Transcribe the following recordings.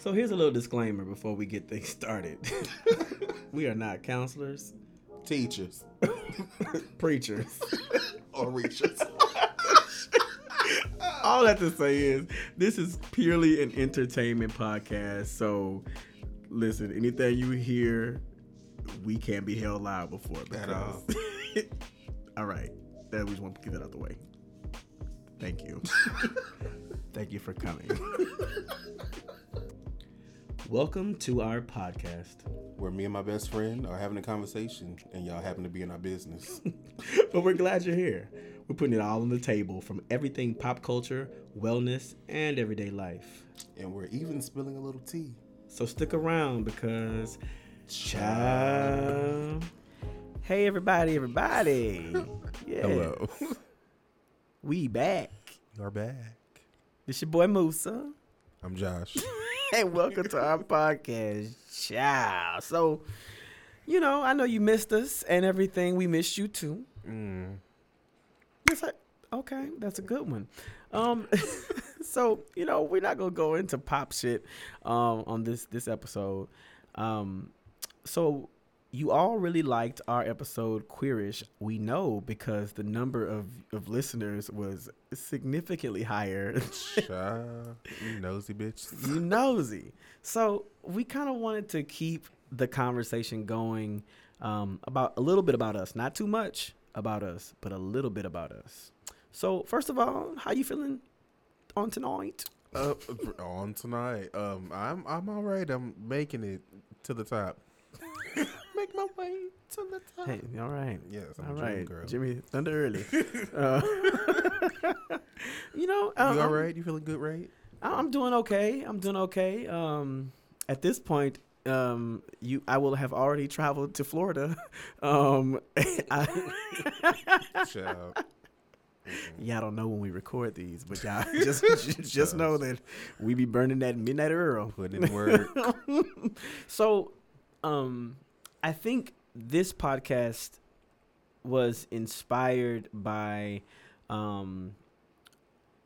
So here's a little disclaimer before we get things started. we are not counselors, Teachers preachers. or reachers. All I have to say is this is purely an entertainment podcast. So listen, anything you hear, we can't be held liable for At all. all right. That we just want to get that out of the way. Thank you. Thank you for coming. Welcome to our podcast. Where me and my best friend are having a conversation and y'all happen to be in our business. but we're glad you're here. We're putting it all on the table from everything pop culture, wellness, and everyday life. and we're even spilling a little tea. So stick around because child. Hey everybody, everybody. Yeah. We back. You're back. This your boy Musa. I'm Josh. and welcome to our podcast. Child. So, you know, I know you missed us and everything. We missed you too. Mm. It's like, okay, that's a good one. Um, so you know, we're not gonna go into pop shit um, on this this episode. Um, so you all really liked our episode Queerish. We know because the number of of listeners was significantly higher. Child, you nosy bitch. you nosy. So we kind of wanted to keep the conversation going um, about a little bit about us, not too much about us, but a little bit about us. So first of all, how you feeling on tonight? Uh, on tonight. Um, I'm I'm all right. I'm making it to the top. Make my way to the top. Hey, all right. Yes, I'm All a dream right, girl. Jimmy Thunder early. uh, you know, uh, you all You feeling good, right? I- I'm doing okay. I'm doing okay. Um, at this point, um, you, I will have already traveled to Florida. Um, I, Child. y'all don't know when we record these, but y'all just just know that we be burning that midnight Earl. Putting in work. so, um, I think this podcast was inspired by. Um,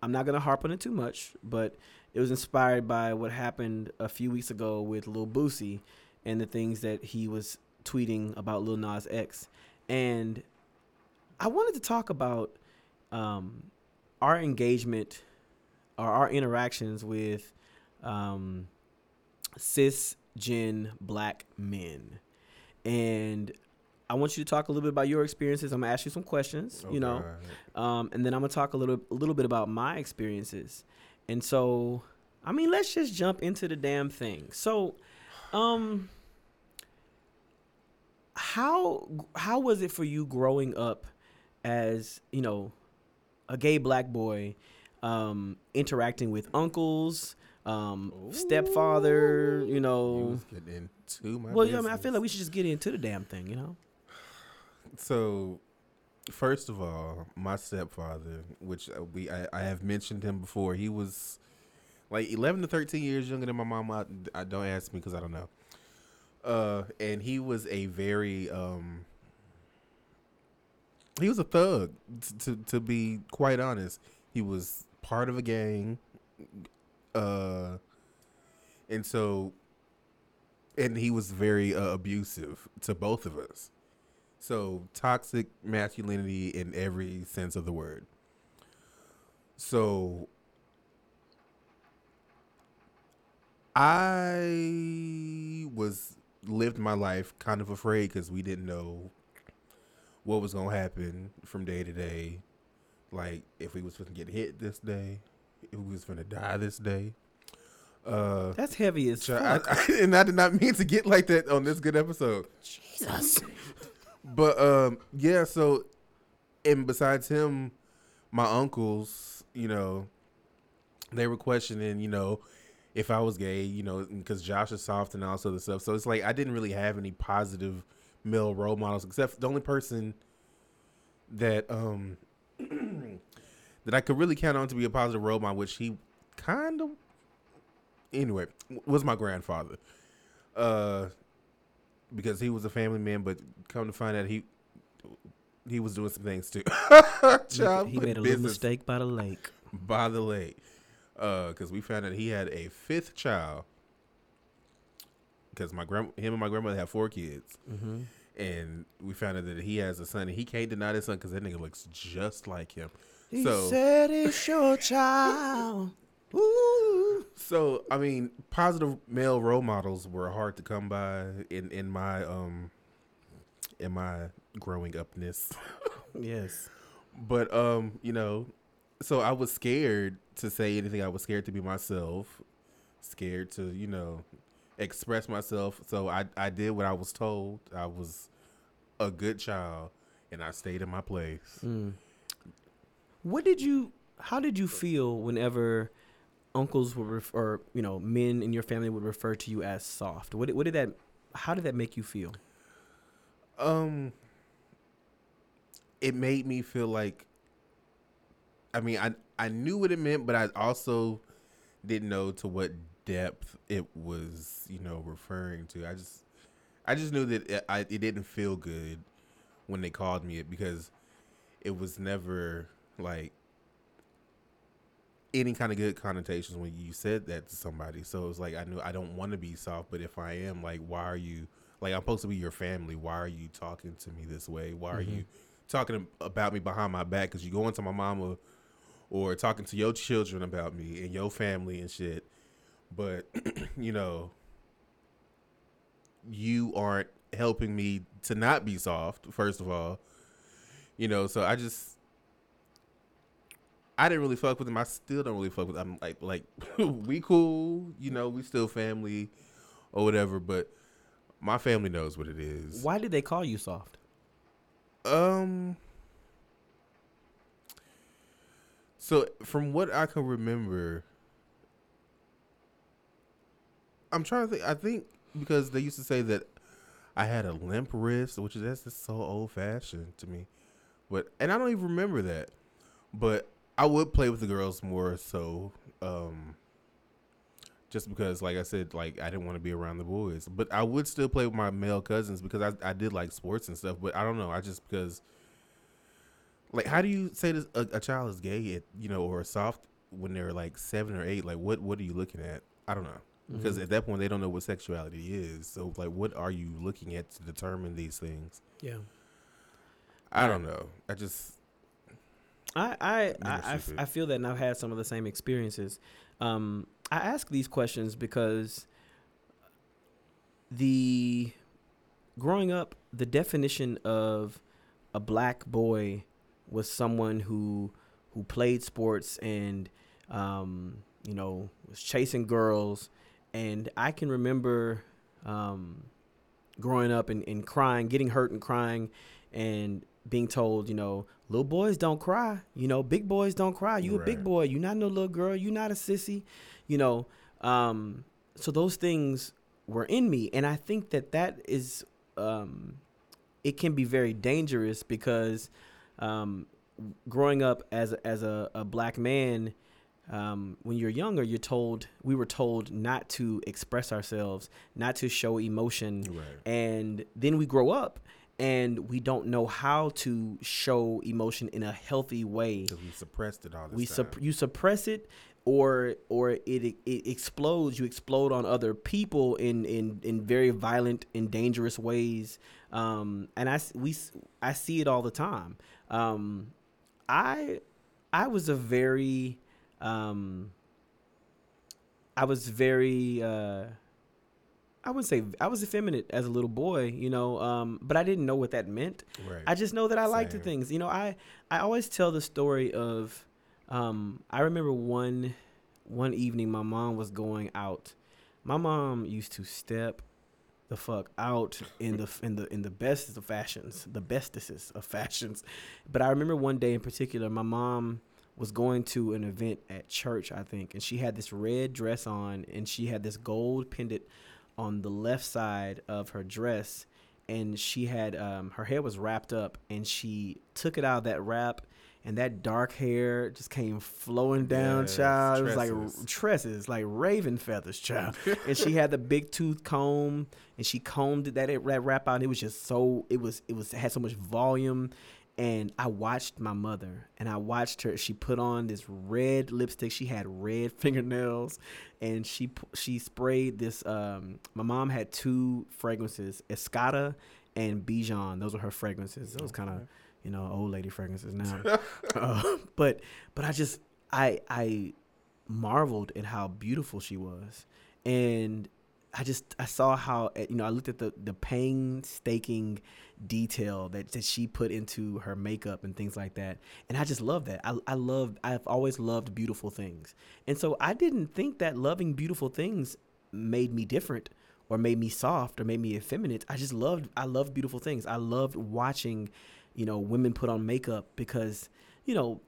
I'm not gonna harp on it too much, but it was inspired by what happened a few weeks ago with Lil Boosie and the things that he was tweeting about Lil Nas X, and I wanted to talk about um, our engagement or our interactions with um, cisgen black men. And I want you to talk a little bit about your experiences. I'm gonna ask you some questions, you know, um, and then I'm gonna talk a little a little bit about my experiences. And so, I mean, let's just jump into the damn thing. So, um, how how was it for you growing up as you know a gay black boy, um, interacting with uncles, um, stepfather, you You know? was getting into my Well, yeah, I mean, I feel like we should just get into the damn thing, you know? So, first of all, my stepfather, which uh, we I, I have mentioned him before, he was like eleven to thirteen years younger than my mom. I, I don't ask me because I don't know. Uh, and he was a very um, he was a thug. t- To to be quite honest, he was part of a gang. Uh, and so, and he was very uh, abusive to both of us. So toxic masculinity in every sense of the word. So I was lived my life kind of afraid because we didn't know what was gonna happen from day to day. Like if we was gonna get hit this day, we was gonna die this day. Uh, That's heavy as Ch- I, fuck. I, and I did not mean to get like that on this good episode. Jesus. But um, yeah. So, and besides him, my uncles, you know, they were questioning, you know, if I was gay, you know, because Josh is soft and all this other stuff. So it's like I didn't really have any positive male role models, except the only person that um that I could really count on to be a positive role model, which he kind of anyway was my grandfather. Uh, because he was a family man, but come to find out he he was doing some things too. Child he made a little mistake by the lake. by the lake. Uh, because we found out he had a fifth child because my grand him and my grandmother have four kids, Mm-hmm. and we found out that he has a son, and he can't deny his son because that nigga looks just like him. He So- said it's your child. Ooh. So I mean, positive male role models were hard to come by in in my um in my growing upness. Yes. But um, you know, so I was scared to say anything. I was scared to be myself, scared to you know express myself. So I I did what I was told. I was a good child, and I stayed in my place. Mm. What did you? How did you feel whenever uncles would ref- or you know men in your family would refer to you as soft? What did, what did that? How did that make you feel? Um, it made me feel like. I mean, I I knew what it meant, but I also didn't know to what depth it was, you know, referring to. I just, I just knew that it, I, it didn't feel good when they called me it because it was never like any kind of good connotations when you said that to somebody. So it was like I knew I don't want to be soft, but if I am, like, why are you? Like I'm supposed to be your family. Why are you talking to me this way? Why are you mm-hmm. talking about me behind my back? Because you go into my mama or talking to your children about me and your family and shit. But you know, you aren't helping me to not be soft. First of all, you know. So I just. I didn't really fuck with him. I still don't really fuck with him. I'm like, like, we cool, you know, we still family or whatever, but my family knows what it is. Why did they call you soft? Um. So from what I can remember, I'm trying to think. I think because they used to say that I had a limp wrist, which is that's just so old fashioned to me. But and I don't even remember that. But I would play with the girls more so. Um, just because, like I said, like I didn't want to be around the boys, but I would still play with my male cousins because I I did like sports and stuff. But I don't know, I just because, like, how do you say this a, a child is gay, at, you know, or soft when they're like seven or eight? Like, what what are you looking at? I don't know because Mhm. at that point they don't know what sexuality is. So like, what are you looking at to determine these things? yeah. I don't know. I just I I, I, I. I feel that and I've had some of the same experiences. Um, I ask these questions because the growing up, the definition of a black boy was someone who who played sports and um, you know was chasing girls, and I can remember um, growing up and, and crying, getting hurt and crying, and being told, you know, little boys don't cry. You know, big boys don't cry. You a big boy. You not no little girl. You not a sissy. You know, um, so those things were in me, and I think that that is, um, it can be very dangerous because, um, growing up as a, as a, a black man. Um, when you're younger, you're told we were told not to express ourselves, not to show emotion, right. and then we grow up and we don't know how to show emotion in a healthy way. Because we suppressed it all this we time. sup- you suppress it or or it, it explodes you explode on other people in in in very violent and dangerous ways. Um and i s- we s- i see it all the time. Um i i was a very um i was very uh I would say I was effeminate as a little boy, you know, um, but I didn't know what that meant. right. I just know that I like the things. You know, I I always tell the story of um I remember one one evening my mom was going out. My mom used to step the fuck out in the in the in the best of fashions, the bestest of fashions. But I remember one day in particular my mom was going to an event at church, I think, and she had this red dress on and she had this gold pendant on the left side of her dress and she had um, her hair was wrapped up and she took it out of that wrap and that dark hair just came flowing down Yes, child it was like tresses. like raven feathers child and she had the big tooth comb and she combed that that wrap out and it was just so it was it was it had so much volume and I watched my mother and I watched her she put on this red lipstick. She had red fingernails and she she sprayed this um my mom had two fragrances Escada and Bijan those were her fragrances. Those kind of you know old lady fragrances now. Uh, but but I just I I marveled at how beautiful she was. And I just I saw how uh, you know I looked at the the painstaking detail that, that she put into her makeup and things like that and I just love that. I I love I've always loved beautiful things. And so I didn't think that loving beautiful things made me different or made me soft or made me effeminate. I just loved I loved beautiful things. I loved watching you know women put on makeup because you know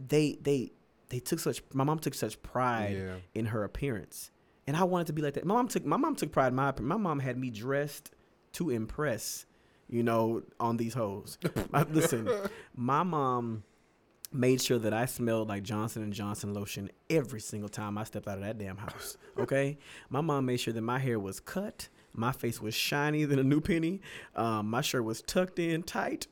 they they they took such my mom took such pride Yeah. in her appearance and I wanted to be like that. My mom took my mom took pride in my. My mom had me dressed to impress, you know, on these hoes. Listen, my mom made sure that I smelled like Johnson and Johnson lotion every single time I stepped out of that damn house. Okay, my mom made sure that my hair was cut, my face was shiny than a new penny, um, my shirt was tucked in tight.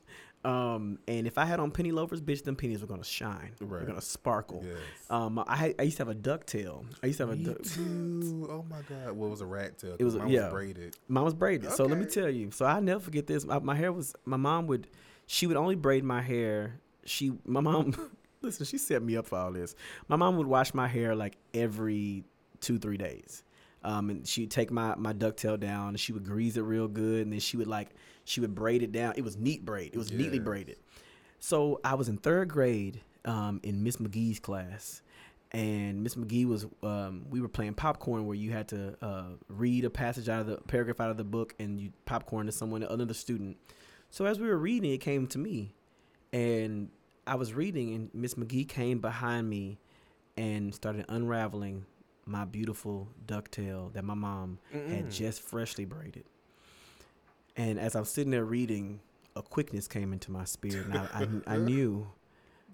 Um, and if I had on penny loafers, bitch, them pennies were gonna shine. They're gonna sparkle. Yes. Um, I I used to have a ducktail. I used to have a duck. too. Oh my god. What was a rat tail? It was Mine yeah. braided. Mine was braided. So let me tell you. So I never forget this. My, my hair was. My mom would. She would only braid my hair. She. My mom. listen, she set me up for all this. My mom would wash my hair like every two three days. Um, and she'd take my my ducktail down and she would grease it real good and then she would like she would braid it down. It was neat braid. It was neatly braided. So I was in third grade um, in Miss McGee's class, and Miss McGee was um, we were playing popcorn where you had to uh, read a passage out of the paragraph out of the book and you popcorn to someone another student. So as we were reading, it came to me, and I was reading, and Miss McGee came behind me and started unraveling my beautiful ducktail that my mom had Mm. just freshly braided. And as I was sitting there reading, a quickness came into my spirit, and I, I, I knew,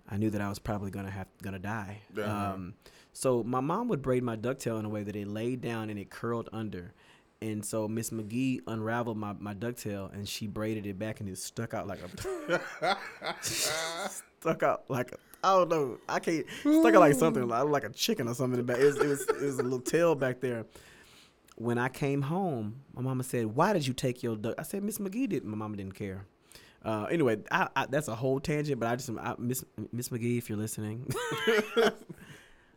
I knew that I was probably gonna have gonna die. Uh-huh. Um, so my mom would braid my ducktail in a way that it laid down and it curled under. And so Miss McGee unraveled my, my ducktail and she braided it back and it stuck out like a stuck out like a I don't know. I can't stuck out like something like, like a chicken or something. in the back. It was, it was it was a little tail back there. When I came home, my mama said, "Why did you take your duck?" I said, "Miss McGee didn't." My mama didn't care. Uh, anyway, I, I, that's a whole tangent, but I just I, Miss Miss McGee, if you're listening,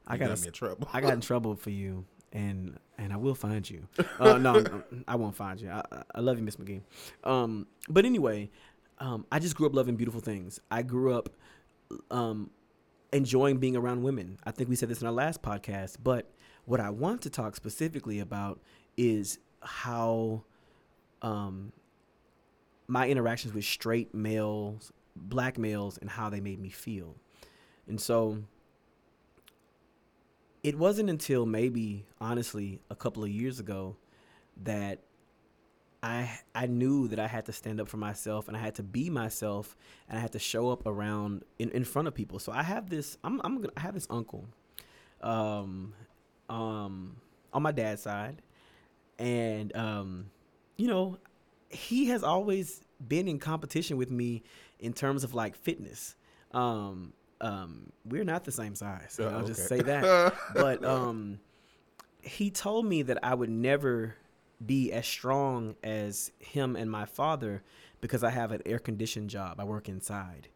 I got got me in trouble. I got in trouble for you, and and I will find you. Uh, no, no, I won't find you. I, I- I love you, Miss McGee. Um, but anyway, um, I just grew up loving beautiful things. I grew up um, enjoying being around women. I think we said this in our last podcast, but what I want to talk specifically about is how um, my interactions with straight males, black males, and how they made me feel. And so it wasn't until maybe honestly a couple of years ago that I I knew that I had to stand up for myself and I had to be myself and I had to show up around in, in front of people. So I have this I'm I'm gonna I have this uncle um um on my dad's side and um you know he has always been in competition with me in terms of like fitness. Um um we're not the same size. Uh, I'll just say that but um he told me that I would never be as strong as him and my father because I have an air conditioned job. I work inside.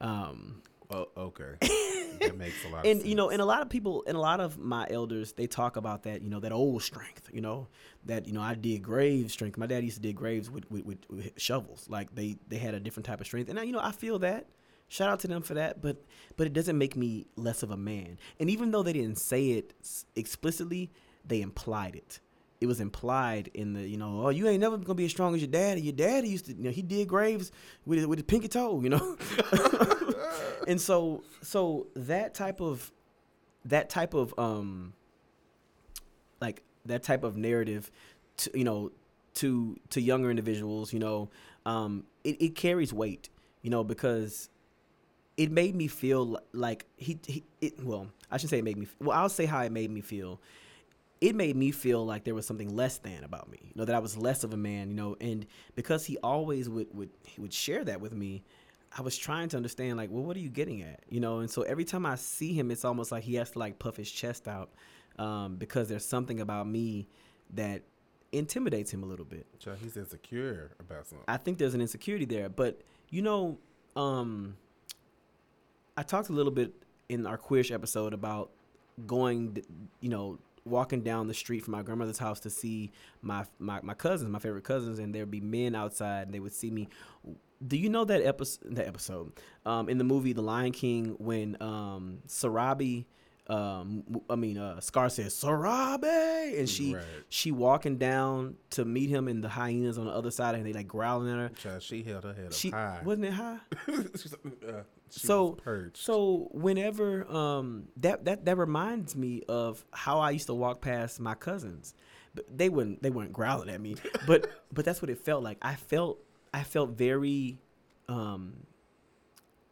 Um oh, okay. that makes a lot. and of you know, and a lot of people and a lot of my elders they talk about that, you know, that old strength, you know, that you know I did grave strength. My dad used to dig graves with, with, with, with shovels. Like they they had a different type of strength, and I, you know I feel that. Shout out to them for that, but but it doesn't make me less of a man. And even though they didn't say it explicitly, they implied it. It was implied in the, you know, oh, you ain't never gonna be as strong as your daddy. Your daddy used to, you know, he did graves with his, with his pinky toe, you know. and so so that type of that type of um like that type of narrative to you know to to younger individuals you know um it, it carries weight you know because it made me feel like he, he it well i should say it made me well i'll say how it made me feel. It made me feel like there was something less than about me you know that i was less of a man you know and because he always would would he would share that with me I was trying to understand like, well, what are you getting at? You know, and so every time I see him, it's almost like he has to like puff his chest out um, because there's something about me that intimidates him a little bit. Child, he's insecure about something. I think there's an insecurity there, but you know, um, I talked a little bit in our queerish episode about going, you know, walking down the street from my grandmother's house to see my my, my cousins, my favorite cousins, and there'd be men outside, and they would see me. Do you know that episode? That episode um, in the movie The Lion King when um, Sarabi, um, I mean, uh, Scar says Sarabi, and she Right. she walking down to meet him, and the hyenas on the other side, and they like growling at her. Child, she held her head She high. wasn't it high? Uh, she So-. So whenever um that that that reminds me of how I used to walk past my cousins. They wouldn't they weren't growling at me. But but that's what it felt like. I felt I felt very um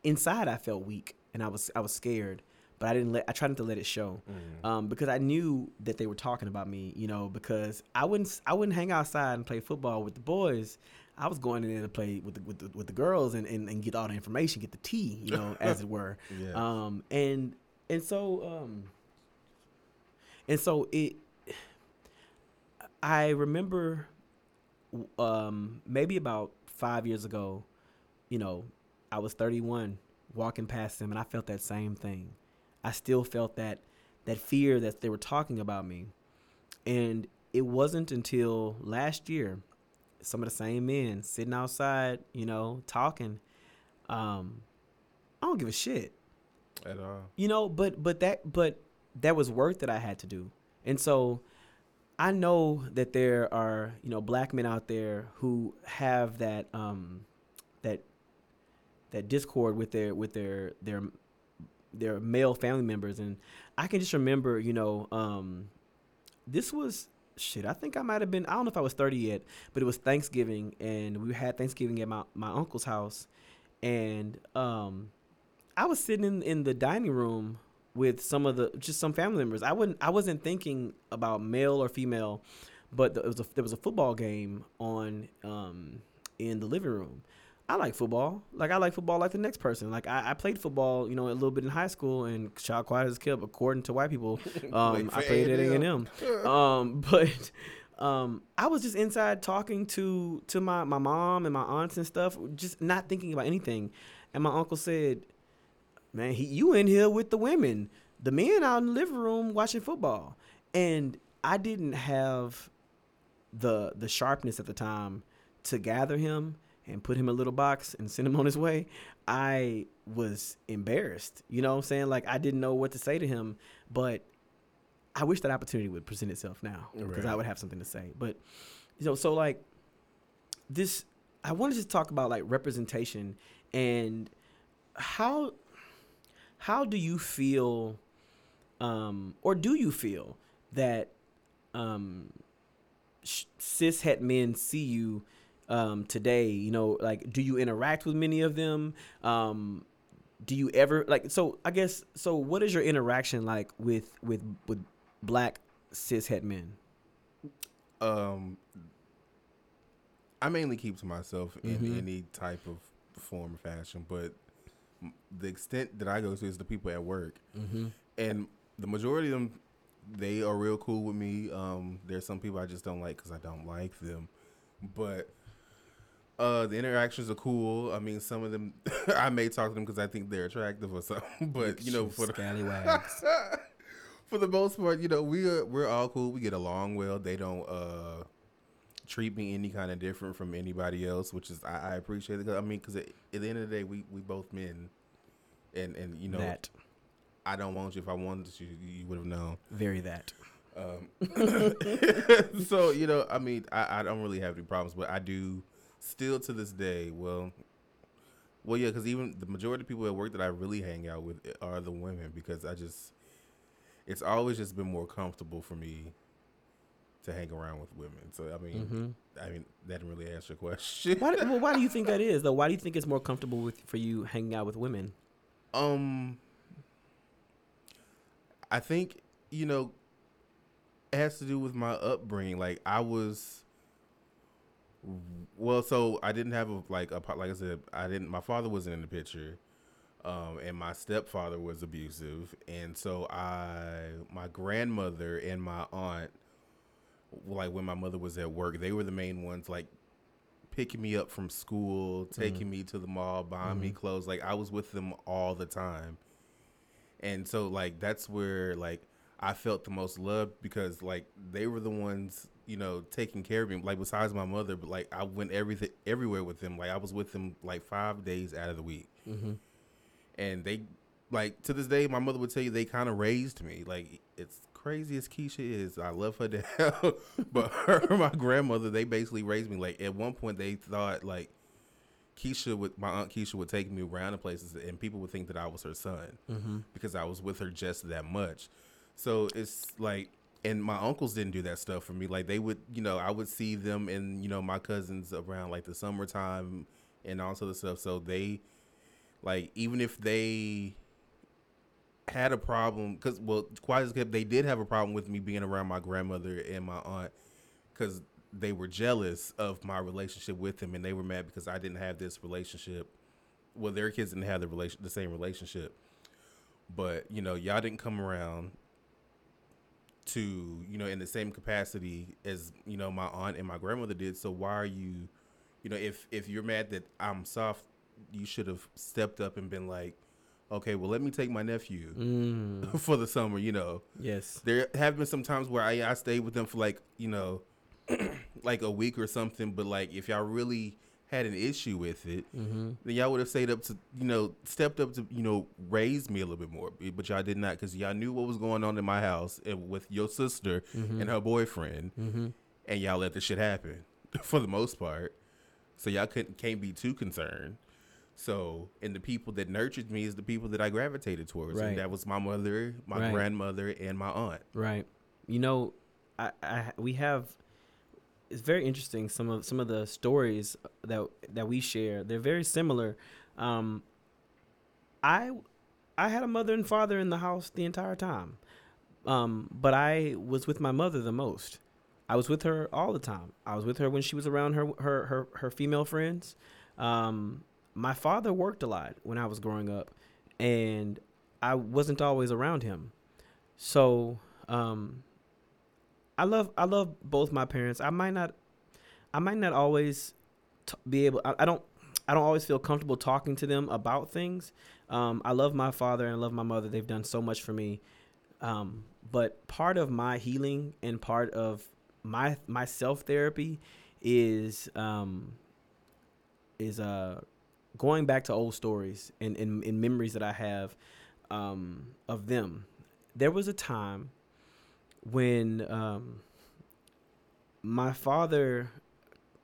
inside I felt weak and I was I was scared. But I didn't let I tried not to let it show. Mm. Um, because I knew that they were talking about me, you know, because I wouldn't I wouldn't hang outside and play football with the boys. I was going in there to play with the with the, with the girls and, and, and get all the information, get the tea, you know, as it were. Yes. Um, and and so um, and so it. I remember, um, maybe about five years ago, you know, I was 31, walking past them, and I felt that same thing. I still felt that that fear that they were talking about me, and it wasn't until last year, some of the same men sitting outside, you know, talking. Um, I don't give a shit At all. you know but but that but that was work that i had to do and so i know that there are you know black men out there who have that um that that discord with their with their their their male family members. And i can just remember you know um this was shit i think i might have been i don't know if i was 30 yet but it was thanksgiving and we had thanksgiving at my, my uncle's house. And um I was sitting in, in the dining room with some of the just some family members. I wouldn't I wasn't thinking about male or female, but there was a there was a football game on um in the living room. I like football. Like I like football like the next person. Like I, I played football, you know, a little bit in high school and child quiet as a kid, according to white people. Um, I played at A and A&M. M. Um, but um, I was just inside talking to to my my mom and my aunts and stuff, just not thinking about anything. And my uncle said, "Man, he, you in here with the women, the men out in the living room watching football." And I didn't have the the sharpness at the time to gather him and put him in a little box and send him on his way. I was embarrassed. You know what I'm saying? Like I didn't know what to say to him, but I wish that opportunity would present itself now because I would have something to say. But you know, so like this, I wanted to just talk about like representation and how how do you feel, um, or do you feel that um, sh- cis het men see you um, today? You know, like do you interact with many of them? Um, do you ever like so i guess so what is your interaction like with with with black cis het men Um, I mainly keep to myself in Mhm. any type of form or fashion, but the extent that I go to is the people at work, mm-hmm. and the majority of them, they are real cool with me. Um, there's some people I just don't like because I don't like them, but uh, the interactions are cool. I mean, some of them I may talk to them because I think they're attractive or something, but you know, for the scallywags for the most part, you know, we are we're all cool. We get along well. They don't uh treat me any kind of different from anybody else, which is I, I appreciate it. 'Cause, I mean, because at, at the end of the day, we we both men, and and you know, that I don't want you. If I wanted you, you would have known. very that Um, so you know, I mean, I, I don't really have any problems, but I do still to this day. Well, well, yeah, because even the majority of people at work that I really hang out with are the women because I just, it's always just been more comfortable for me to hang around with women. So I mean, mm-hmm. I mean that didn't really answer your question. why, well, why do you think that is though why do you think it's more comfortable with for you hanging out with women Um, I think you know it has to do with my upbringing. Like I was Well, so I didn't have a like a like I said, I didn't. My father wasn't in the picture, um, and my stepfather was abusive, and so I, my grandmother and my aunt, like when my mother was at work, they were the main ones, like picking me up from school, taking Mm-hmm. me to the mall, buying me clothes. Like I was with them all the time, and so like that's where like I felt the most loved because like they were the ones you know taking care of me. Like besides my mother, but like I went everything everywhere with them. Like I was with them like five days out of the week, Mm-hmm. and they like to this day my mother would tell you they kind of raised me. Like it's crazy as Keisha is, I love her to hell, but her my grandmother they basically raised me. Like at one point they thought like. Keisha would my aunt Keisha would take me around to places and people would think that I was her son Mm-hmm. because I was with her just that much. So it's like, and my uncles didn't do that stuff for me. Like they would, you know, I would see them and you know my cousins around like the summertime and all sort of stuff. So they, like, even if they had a problem, because well, quite as kept, they did have a problem with me being around my grandmother and my aunt, because they were jealous of my relationship with them, and they were mad because I didn't have this relationship. Well, their kids didn't have the relation, the same relationship but you know y'all didn't come around to you know in the same capacity as you know my aunt and my grandmother did so why are you you know if if you're mad that i'm soft you should have stepped up and been like okay well let me take my nephew Mm. for the summer you know Yes. there have been some times where i i stayed with them for like you know like a week or something but like if y'all really had an issue with it Mm-hmm. then y'all would have stayed up to you know stepped up to you know raise me a little bit more but y'all did not because y'all knew what was going on in my house and with your sister Mm-hmm. and her boyfriend Mm-hmm. and y'all let the shit happen for the most part so y'all couldn't can't be too concerned so and the people that nurtured me is the people that i gravitated towards Right. and that was my mother my Right. grandmother and my aunt Right. You know, I, I we have it's very interesting some of some of the stories that that we share. They're very similar. Um I I had a mother and father in the house the entire time. Um but I was with my mother the most. I was with her all the time. I was with her when she was around her her her, her female friends. Um my father worked a lot when I was growing up and I wasn't always around him. So, um, I love I love both my parents. I might not, I might not always t- be able. I, I don't. I don't always feel comfortable talking to them about things. Um, I love my father and I love my mother. They've done so much for me. Um, but part of my healing and part of my my self therapy is um, is uh going back to old stories and, and, and memories that I have um, of them. There was a time when um, my father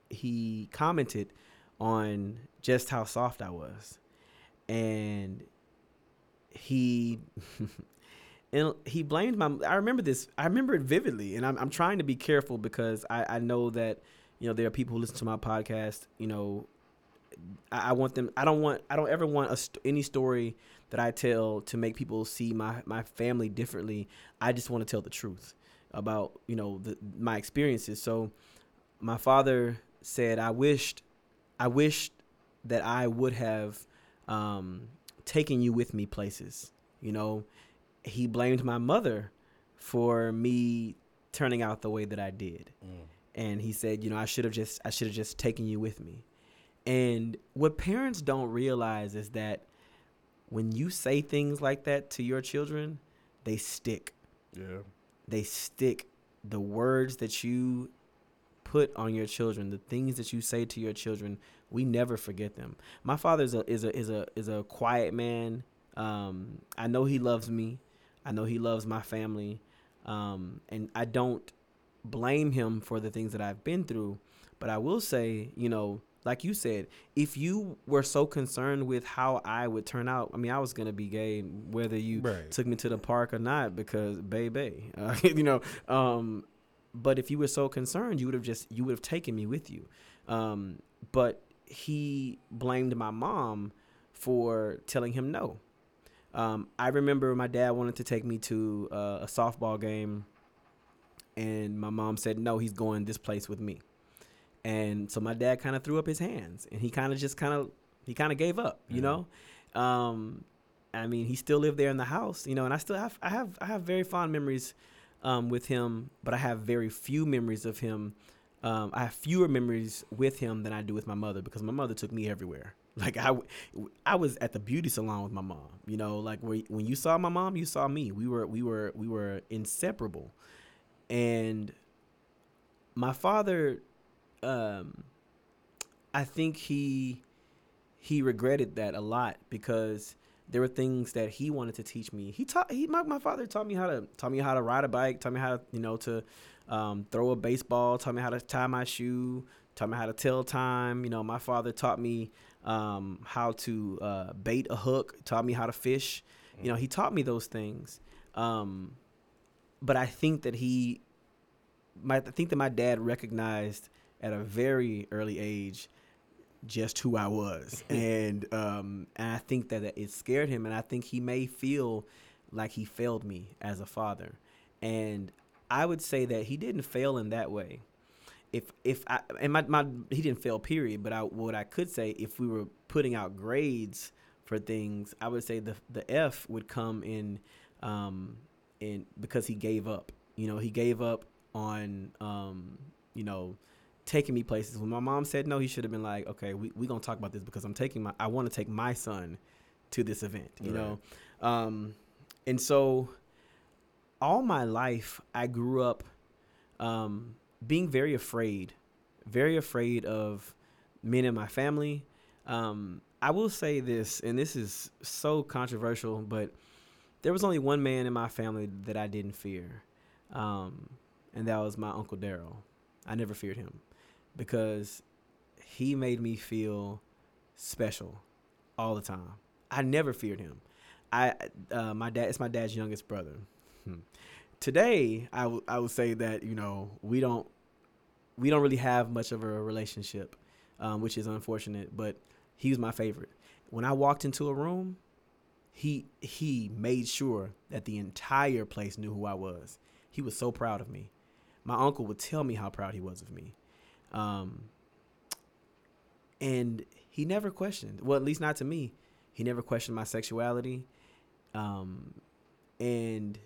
he commented on just how soft I was, and he and he blamed my. I remember this. I remember it vividly, and I'm I'm trying to be careful because I I know that you know there are people who listen to my podcast. You know, I, I want them. I don't want. I don't ever want a st- any story that I tell to make people see my my family differently. I just want to tell the truth about you know the, my experiences. So my father said, "I wished, I wished that I would have um, taken you with me places." You know, he blamed my mother for me turning out the way that I did and he said, you know, I should have just I should have just taken you with me. And what parents don't realize is that when you say things like that to your children, they stick. yeah They stick. The words that you put on your children, the things that you say to your children, we never forget them. My father is a is a is a is a quiet man. Um, I know he loves me. I know he loves my family. Um, and I don't blame him for the things that I've been through. But I will say, you know, like you said, if you were so concerned with how I would turn out, I mean, I was gonna be gay whether you Right. took me to the park or not because baby, uh, you know. Um, but if you were so concerned, you would have just you would have taken me with you. Um, but he blamed my mom for telling him no. Um, I remember my dad wanted to take me to uh, a softball game, and my mom said no, he's going this place with me. And so my dad kind of threw up his hands, and he kind of just kind of he kind of gave up, you know. Um, I mean, he still lived there in the house, you know, and I still have I have I have very fond memories um, with him, but I have very few memories of him. Um, I have fewer memories with him than I do with my mother because my mother took me everywhere. Like I, I was at the beauty salon with my mom. You know, like when you saw my mom, you saw me. We were we were we were inseparable, and my father, um, I think he he regretted that a lot because there were things that he wanted to teach me. He taught he my, my father taught me how to taught me how to ride a bike, taught me how to you know to um, throw a baseball, taught me how to tie my shoe, taught me how to tell time. You know, my father taught me um, how to uh, bait a hook, taught me how to fish. You know, he taught me those things. Um, but I think that he, my, I think that my dad recognized at a very early age just who I was, and um, and I think that it scared him, and I think he may feel like he failed me as a father, and I would say that he didn't fail in that way. If if I and my, my he didn't fail period, but I what I could say if we were putting out grades for things, I would say the the F would come in um in because he gave up. You know, he gave up on um you know taking me places. When my mom said no, he should have been like, okay, we we gonna talk about this because I'm taking my I want to take my son to this event. You right. know, um and so all my life I grew up um being very afraid, very afraid of men in my family. Um, I will say this, and this is so controversial, but there was only one man in my family that I didn't fear, um, and that was my uncle Daryl. I never feared him because he made me feel special all the time. I never feared him. I uh, my dad it's my dad's youngest brother. Hmm. Today, I, w- I would say that you know we don't we don't really have much of a relationship, um, which is unfortunate. But he was my favorite. When I walked into a room, he he made sure that the entire place knew who I was. He was so proud of me. My uncle would tell me how proud he was of me, um, and he never questioned. Well, at least not to me. He never questioned my sexuality, um, and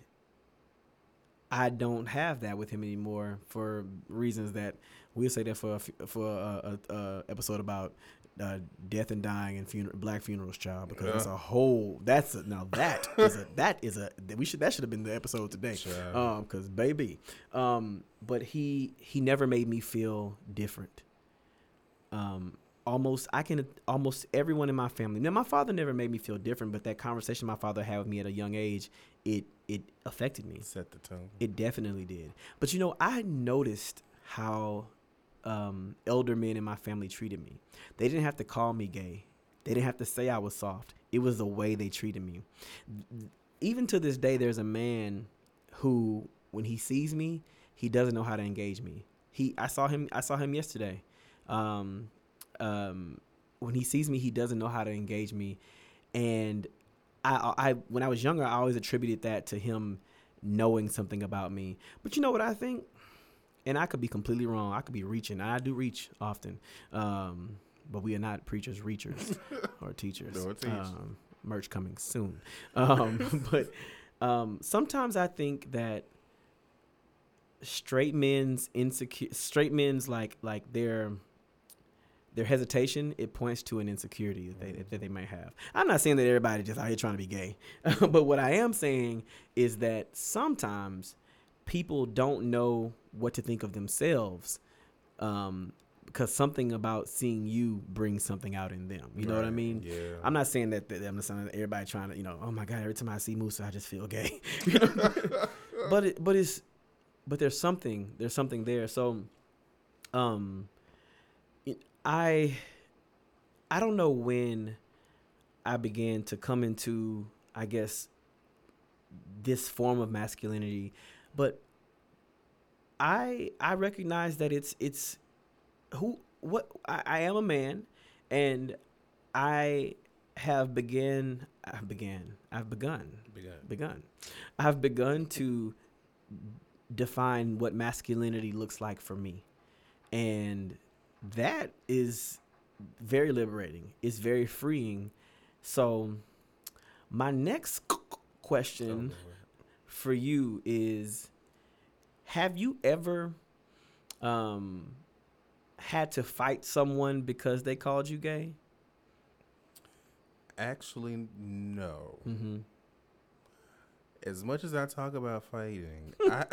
I don't have that with him anymore for reasons that we'll say that for a, for a, a, a episode about uh, death and dying and funeral, black funerals, child, because yeah. it's a whole. That's a, now that is a that is a we should that should have been the episode today, um, because baby, um, but he he never made me feel different. Um, almost I can almost everyone in my family. Now my father never made me feel different, but that conversation my father had with me at a young age, it it affected me. Set the tone. It definitely did. But you know, I noticed how um, elder men in my family treated me. They didn't have to call me gay. They didn't have to say I was soft. It was the way they treated me. Even to this day, there's a man who, when he sees me, he doesn't know how to engage me. He, I saw him. I saw him yesterday. Um, um, when he sees me, he doesn't know how to engage me, and I, I when I was younger, I always attributed that to him knowing something about me. But you know what I think? And I could be completely wrong. I could be reaching. I do reach often. Um, but we are not preachers, reachers, or teachers. No, um, merch coming soon. Um, but um, sometimes I think that straight men's insecure, straight men's like like they're their hesitation it points to an insecurity that they that they might have. I'm not saying that everybody just out here trying to be gay, but what I am saying is that sometimes people don't know what to think of themselves. Um, because something about seeing you brings something out in them. You know what I mean? Yeah. I'm not saying that, that I'm not saying that everybody trying to, you know, oh my god, every time I see Musa, I just feel gay. but it, but it's but there's something there's something there. So, um, I I don't know when I began to come into I guess this form of masculinity, but I I recognize that it's it's who what I, I am a man and I have began I began I've begun begun begun I've begun to define what masculinity looks like for me and that is very liberating. It's very freeing. So, my next question for you is have you ever um had to fight someone because they called you gay? Actually, no. Mm-hmm. As much as I talk about fighting, I,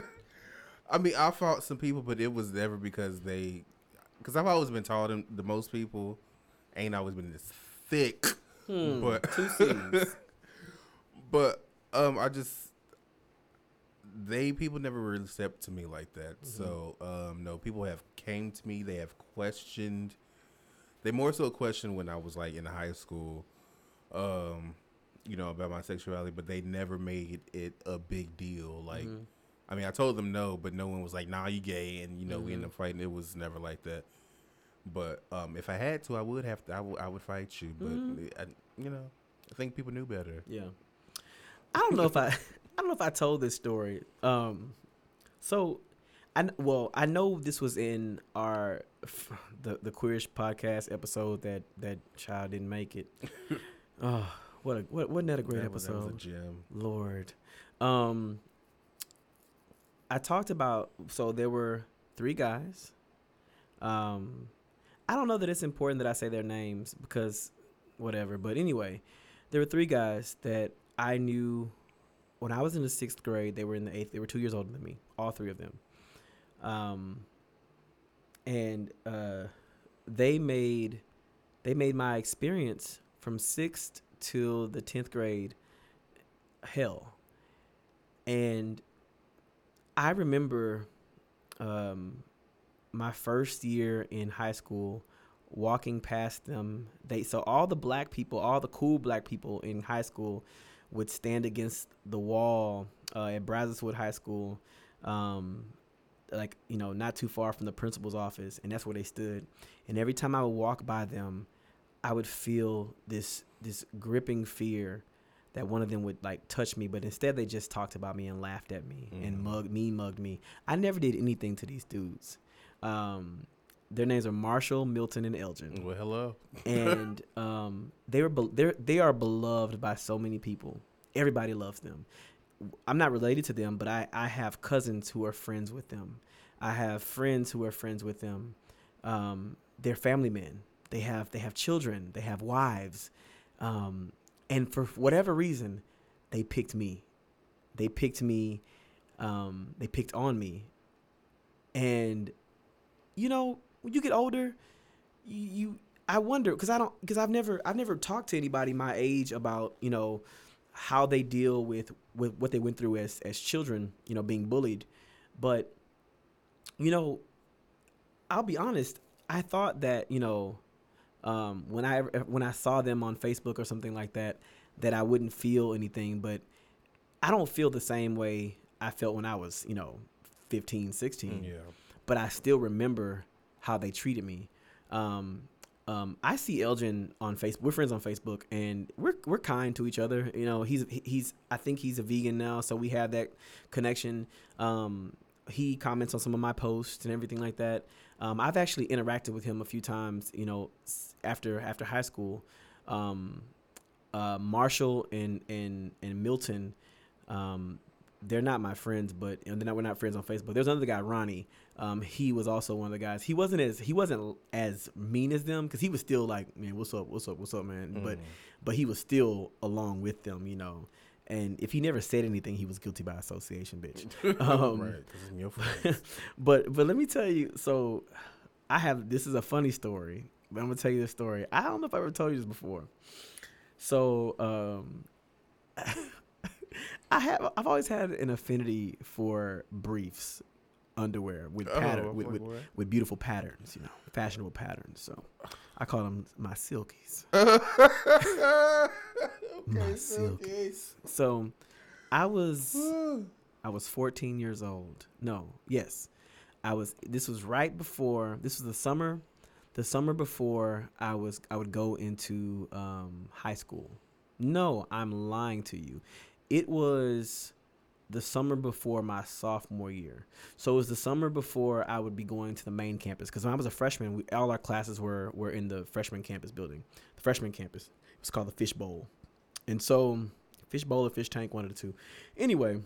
I mean, I fought some people, but it was never because they, because I've always been taught them the most people ain't always been this thick, Hmm. but two but um, I just they people never really stepped to me like that. So um, no, people have came to me. They have questioned. They more so questioned when I was like in high school, um, you know, about my sexuality, but they never made it a big deal. Like, Mhm. I mean, I told them no, but no one was like, "Nah, you gay," and you know, we Mhm. ended up fighting. It was never like that. But um, if I had to, I would have to. I would- I would fight you. But Mhm. I, you know, I think people knew better. Yeah. I don't know if I I don't know if I told this story. Um so I well, I know this was in our the the queerish podcast episode that that child didn't make it. oh, what a what wasn't that a great That was- that was a episode? gem. Lord. Um I talked about so there were three guys. Um I don't know that it's important that I say their names because whatever, but anyway, there were three guys that I knew when I was in the 6th grade, they were in the 8th. They were 2 years older than me, all three of them. Um and uh they made they made my experience from 6th till the 10th grade hell. And I remember um, my first year in high school walking past them. They so all the black people, all the cool black people in high school would stand against the wall uh, at Brazoswood High School, um, like you know, not too far from the principal's office, and that's where they stood. And every time I would walk by them, I would feel this this gripping fear that one of them would like touch me, but instead they just talked about me and laughed at me and Mhm. mugged me, mugged me. I never did anything to these dudes. Um, their names are Marshall, Milton, and Elgin, Well, hello. and um, they were be- they they are beloved by so many people. Everybody loves them. I'm not related to them, but I I have cousins who are friends with them. I have friends who are friends with them. Um, they're family men. They have they have children. They have wives. Um, and for whatever reason, they picked me. They picked me. Um, they picked on me. And you know, when you get older, you, you I wonder because I don't because I've never I've never talked to anybody my age about you know how they deal with with what they went through as as children, you know, being bullied. But you know, I'll be honest. I thought that you know, um, when I when I saw them on Facebook or something like that, that I wouldn't feel anything. But I don't feel the same way I felt when I was you know 15, 16 Yeah. but I still remember how they treated me. Um, um, I see Elgin on Facebook. We're friends on Facebook, and we're we're kind to each other. You know, he's he's I think he's a vegan now, so we have that connection. Um, he comments on some of my posts and everything like that. Um, I've actually interacted with him a few times. You know, after after high school, um, uh, Marshall and and and Milton. They're not my friends, but and not, we're not friends on Facebook. There's another guy, Ronnie. Um, he was also one of the guys. He wasn't as he wasn't as mean as them because he was still like, man, what's up, what's up, what's up, man. But Mm. but he was still along with them, you know. And if he never said anything, he was guilty by association, bitch. Um, right, because I'm your friend. but but let me tell you, so I have this is a funny story, but I'm gonna tell you this story. I don't know if I ever told you this before. So um I have I've always had an affinity for briefs, underwear with pattern Oh, with, with, with beautiful patterns, you know, fashionable patterns. So I call them my silkies. My okay, silkies. So I was I was 14 years old. No, yes. I was this was right before this was the summer the summer before I was I would go into um, high school. No, I'm lying to you. It was the summer before my sophomore year. So it was the summer before I would be going to the main campus because when I was a freshman, we, all our classes were were in the freshman campus building, the freshman campus. It was called the Fish Bowl, and so Fish Bowl or Fish Tank, one of the two. Anyway,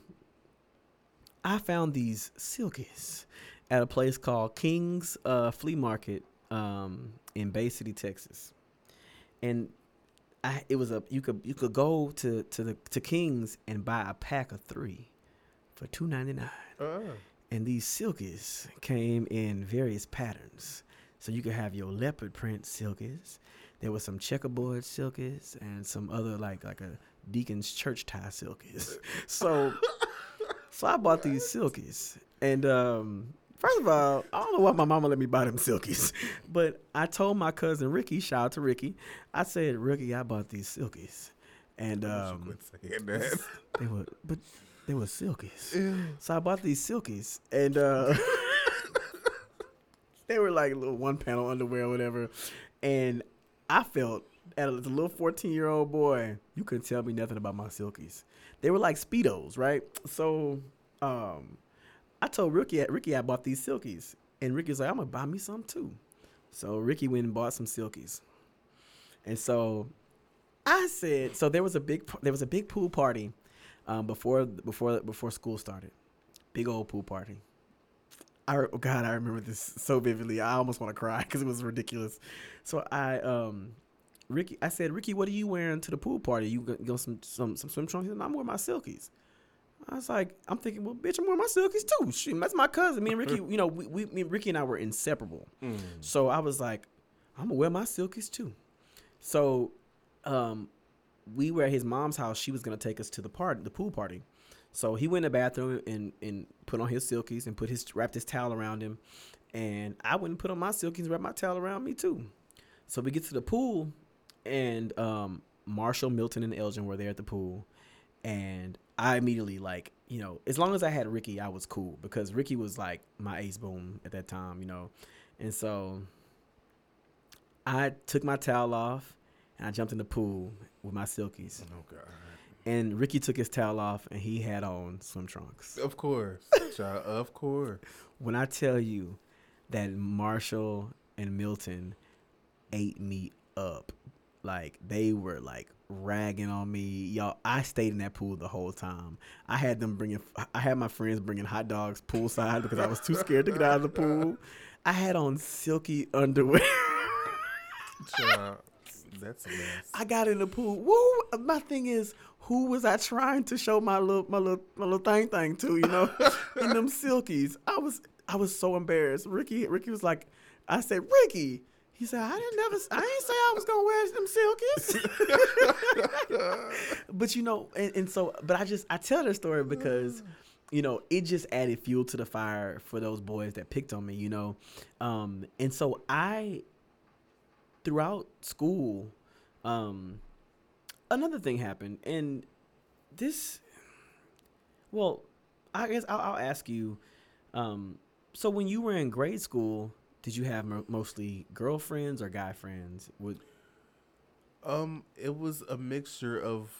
I found these silkies at a place called King's uh, Flea Market um, in Bay City, Texas, and I it was a you could you could go to to the to King's and buy a pack of three for two ninety nine. Uh, And these silkies came in various patterns. So you could have your leopard print silkies. There was some checkerboard silkies and some other like like a deacon's church tie silkies. So so I bought these silkies. And um first of all, I don't know why my mama let me buy them silkies. But I told my cousin Ricky, shout out to Ricky, I said, Ricky, I bought these silkies. And um saying that. they were but they were silkies. Ew. So I bought these silkies, and uh, they were like little one panel underwear or whatever. And I felt as a little fourteen year old boy, you couldn't tell me nothing about my silkies. They were like speedos, right? So um, I told Ricky, Ricky, I bought these silkies, and Ricky's like, I'm gonna buy me some too. So Ricky went and bought some silkies, and so I said, so there was a big there was a big pool party um, before before before school started. Big old pool party. I oh God, I remember this so vividly. I almost want to cry because it was ridiculous. So I um, Ricky, I said, Ricky, what are you wearing to the pool party? You go, go some some some swim trunks? And I'm wearing my silkies. I was like, I'm thinking, well, bitch, I'm wearing my silkies too. Shit, that's my cousin. Me and Ricky, you know, we, we me, Ricky and I were inseparable. Mm. So I was like, I'm gonna wear my silkies too. So, um, we were at his mom's house. She was gonna take us to the party, the pool party. So he went in the bathroom and and put on his silkies and put his wrapped his towel around him, and I went and put on my silkies, wrapped my towel around me too. So we get to the pool, and um, Marshall, Milton, and Elgin were there at the pool, and I immediately like you know as long as I had Ricky, I was cool because Ricky was like my ace boom at that time, you know, and so I took my towel off and I jumped in the pool with my silkies, Oh God. and Ricky took his towel off and he had on swim trunks. Of course, child. Of course. When I tell you that Marshall and Milton ate me up, like they were like ragging on me, y'all. I stayed in that pool the whole time. I had them bringing, I had my friends bringing hot dogs poolside because I was too scared to get out of the pool. I had on silky underwear. Child. That's a mess. I got in the pool. Woo! My thing is, who was I trying to show my little my little my little thing thing to? You know, in them silkies. I was I was so embarrassed. Ricky Ricky was like, I said, Ricky. He said, I didn't never. I didn't say I was gonna wear them silkies. but you know, and, and so, but I just I tell this story because. You know, it just added fuel to the fire for those boys that picked on me, you know. Um, and so I throughout school, um, another thing happened, and this, well, I guess I'll, I'll ask you. Um, so when you were in grade school, did you have mo- mostly girlfriends or guy friends? Would Um, it was a mixture of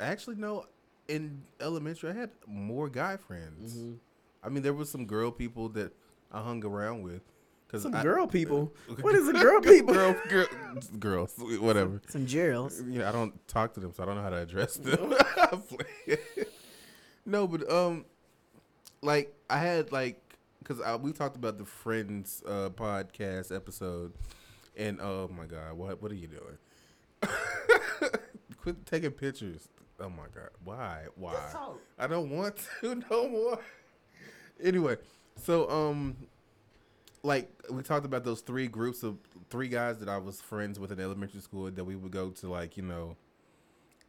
actually no. In elementary, I had more guy friends. Mm-hmm. I mean, there was some girl people that I hung around with. Cause some I, girl people? What is a girl people? girl, girl, girls, whatever. Some Geralds. You know, I don't talk to them, so I don't know how to address them. no, but um, like I had like because we talked about the Friends uh, podcast episode, and oh my god, what what are you doing? Quit taking pictures. Oh my god, why? Why? I don't want to no more. Anyway, so um, like we talked about those three groups of three guys that I was friends with in elementary school that we would go to like you know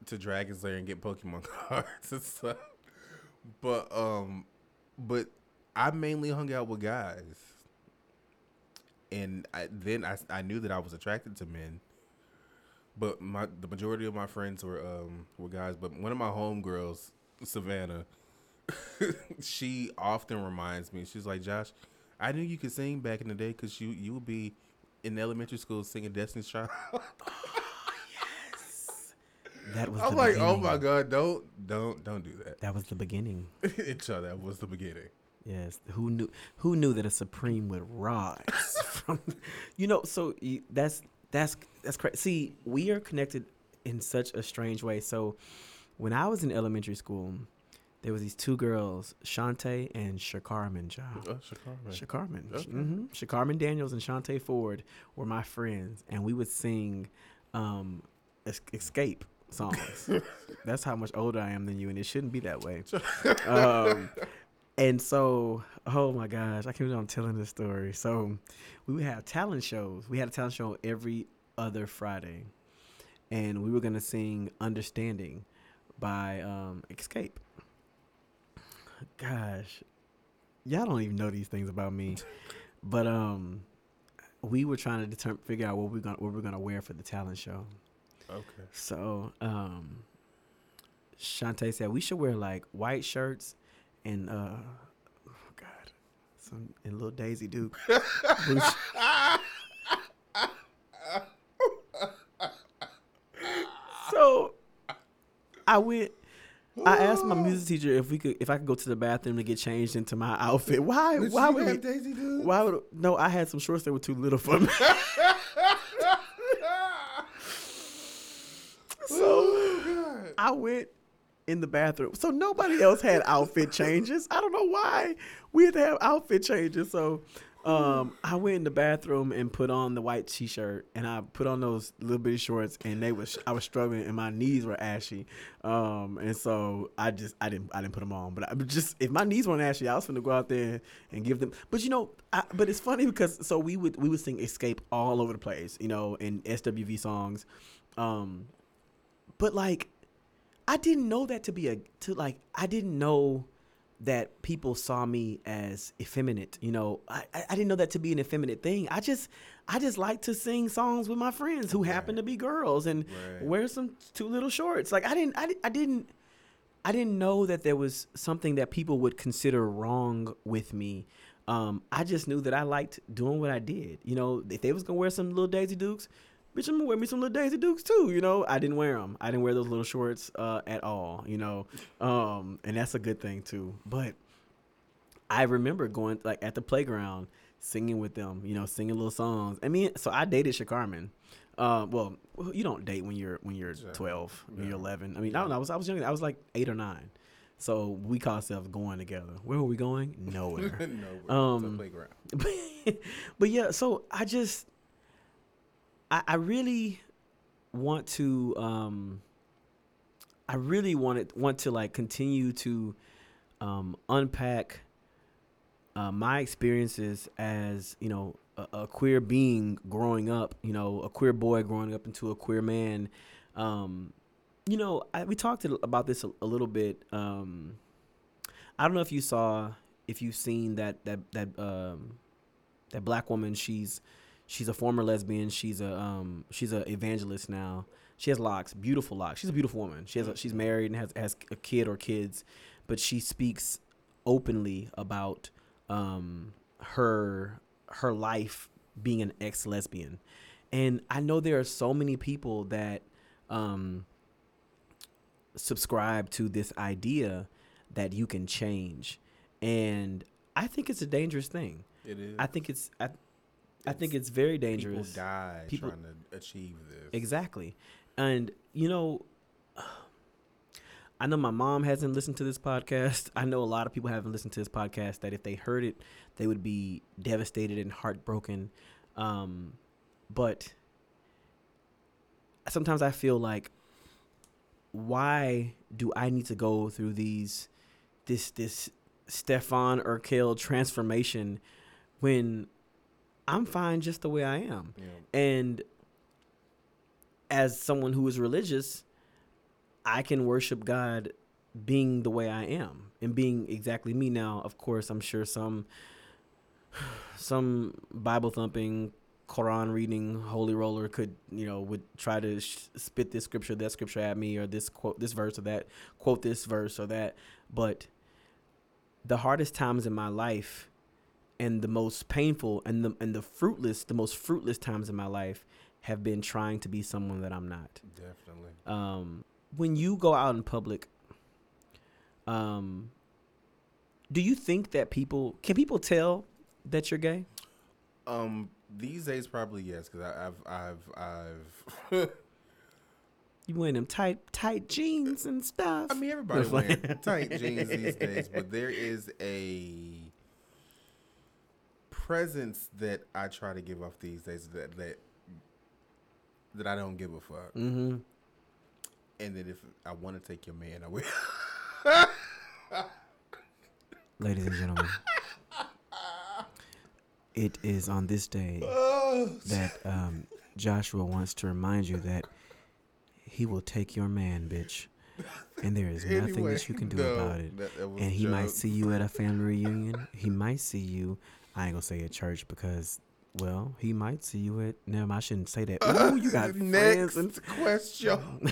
to Dragon's Lair and get Pokemon cards and stuff. But um, but I mainly hung out with guys, and I, then I I knew that I was attracted to men. But my the majority of my friends were um were guys. But one of my homegirls, Savannah, she often reminds me. She's like, Josh, I knew you could sing back in the day because you you would be in elementary school singing Destiny's Child. That was. I'm like, beginning. oh my god, don't, don't, don't do that. That was the beginning. so that was the beginning. Yes. Who knew? Who knew that a supreme would rise from? You know. So that's that's that's crazy. See, we are connected in such a strange way. So when I was in elementary school, there was these two girls, Shantae and Shakarman Child. Oh, Shakarma. Shakarman. Okay. hmm Shakarman Daniels and Shantae Ford were my friends, and we would sing um, es- Xscape songs. That's how much older I am than you, and it shouldn't be that way. Um, and so, oh my gosh, I can't believe I'm telling this story. So, we would have talent shows. We had a talent show every other Friday, and we were gonna sing "Understanding" by um, Xscape. Gosh, y'all don't even know these things about me, but um, we were trying to determine, figure out what we're gonna what we're gonna wear for the talent show. Okay. So, um, Shantae said we should wear like white shirts and uh, oh God, some and little Daisy Duke. boots. so, I went. I asked my music teacher if we could, if I could go to the bathroom to get changed into my outfit. Why? Did why you would have Daisy Duke? Why would no? I had some shorts that were too little for me. so oh, I went in the bathroom. So nobody else had outfit changes. I don't know why we had to have outfit changes. So um, I went in the bathroom and put on the white t-shirt and I put on those little bitty shorts and they was I was struggling and my knees were ashy. Um, and so I just I didn't I didn't put them on. But I just if my knees weren't ashy, I was gonna go out there and give them. But you know, I, but it's funny because so we would we would sing Xscape all over the place, you know, in SWV songs. Um, but like I didn't know that to be a to like I didn't know that people saw me as effeminate. You know, I, I didn't know that to be an effeminate thing. I just I just like to sing songs with my friends who happen to be girls and Right. wear some two little shorts. Like I didn't I, I didn't I didn't know that there was something that people would consider wrong with me. Um, I just knew that I liked doing what I did. You know, if they was gonna wear some little Daisy Dukes, bitch, I'm gonna wear me some little Daisy Dukes too. You know, I didn't wear them. I didn't wear those little shorts uh, at all. You know, um, and that's a good thing too. But I remember going like at the playground singing with them. You know, singing little songs. I mean, so I dated Shakarman. Uh, well, you don't date when you're when you're Yeah. 12, when Yeah. you're 11. I mean, I don't know. I was I was younger. I was like eight or nine. So we call ourselves going together. Where were we going? Nowhere. no, Um, playground. but yeah, so I just I, I really want to um I really wanted want to like continue to um unpack uh, my experiences as you know a, a queer being growing up you know a queer boy growing up into a queer man. Um you know I, we talked about this a, a little bit um i don't know if you saw if you've seen that that that um that black woman she's she's a former lesbian. She's a um she's a evangelist now. She has locks beautiful locks. She's a beautiful woman. She has a, she's married and has has a kid or kids but she speaks openly about um her her life being an ex lesbian and i know there are so many people that um subscribe to this idea that you can change. And i think it's a dangerous thing. It is. i think it's i, I think it's very dangerous. People die People- trying to achieve this. Exactly. And you know I know my mom hasn't listened to this podcast. I know a lot of people haven't listened to this podcast that if they heard it, they would be devastated and heartbroken. Um but sometimes I feel like why do I need to go through these this this Stefan Urquelle transformation when I'm fine just the way I am? Yeah. And as someone who is religious, I can worship God being the way I am and being exactly me. Now, of course, I'm sure some some Bible thumping, Quran reading, holy roller could you know would try to sh- spit this scripture, that scripture at me, or this quote, this verse or that quote, this verse or that. But the hardest times in my life, and the most painful and the and the fruitless, the most fruitless times in my life have been trying to be someone that I'm not. Definitely. Um, when you go out in public, um, do you think that people can people tell that you're gay? Um, these days probably yes, because I've I've I've. You wearing them tight tight jeans and stuff. I mean, everybody wearing tight jeans these days, but there is a presence that I try to give off these days that that that I don't give a fuck. mm-hmm. And that if I want to take your man, I will. Ladies and gentlemen, it is on this day that um, Joshua wants to remind you that he will take your man, bitch, and there is nothing Anyway, that you can do no, about it. that- that And he might see you at a family reunion. He might see you. I ain't gonna say at church because, well, he might see you at. No, I shouldn't say that. Ooh, you got friends Next and question.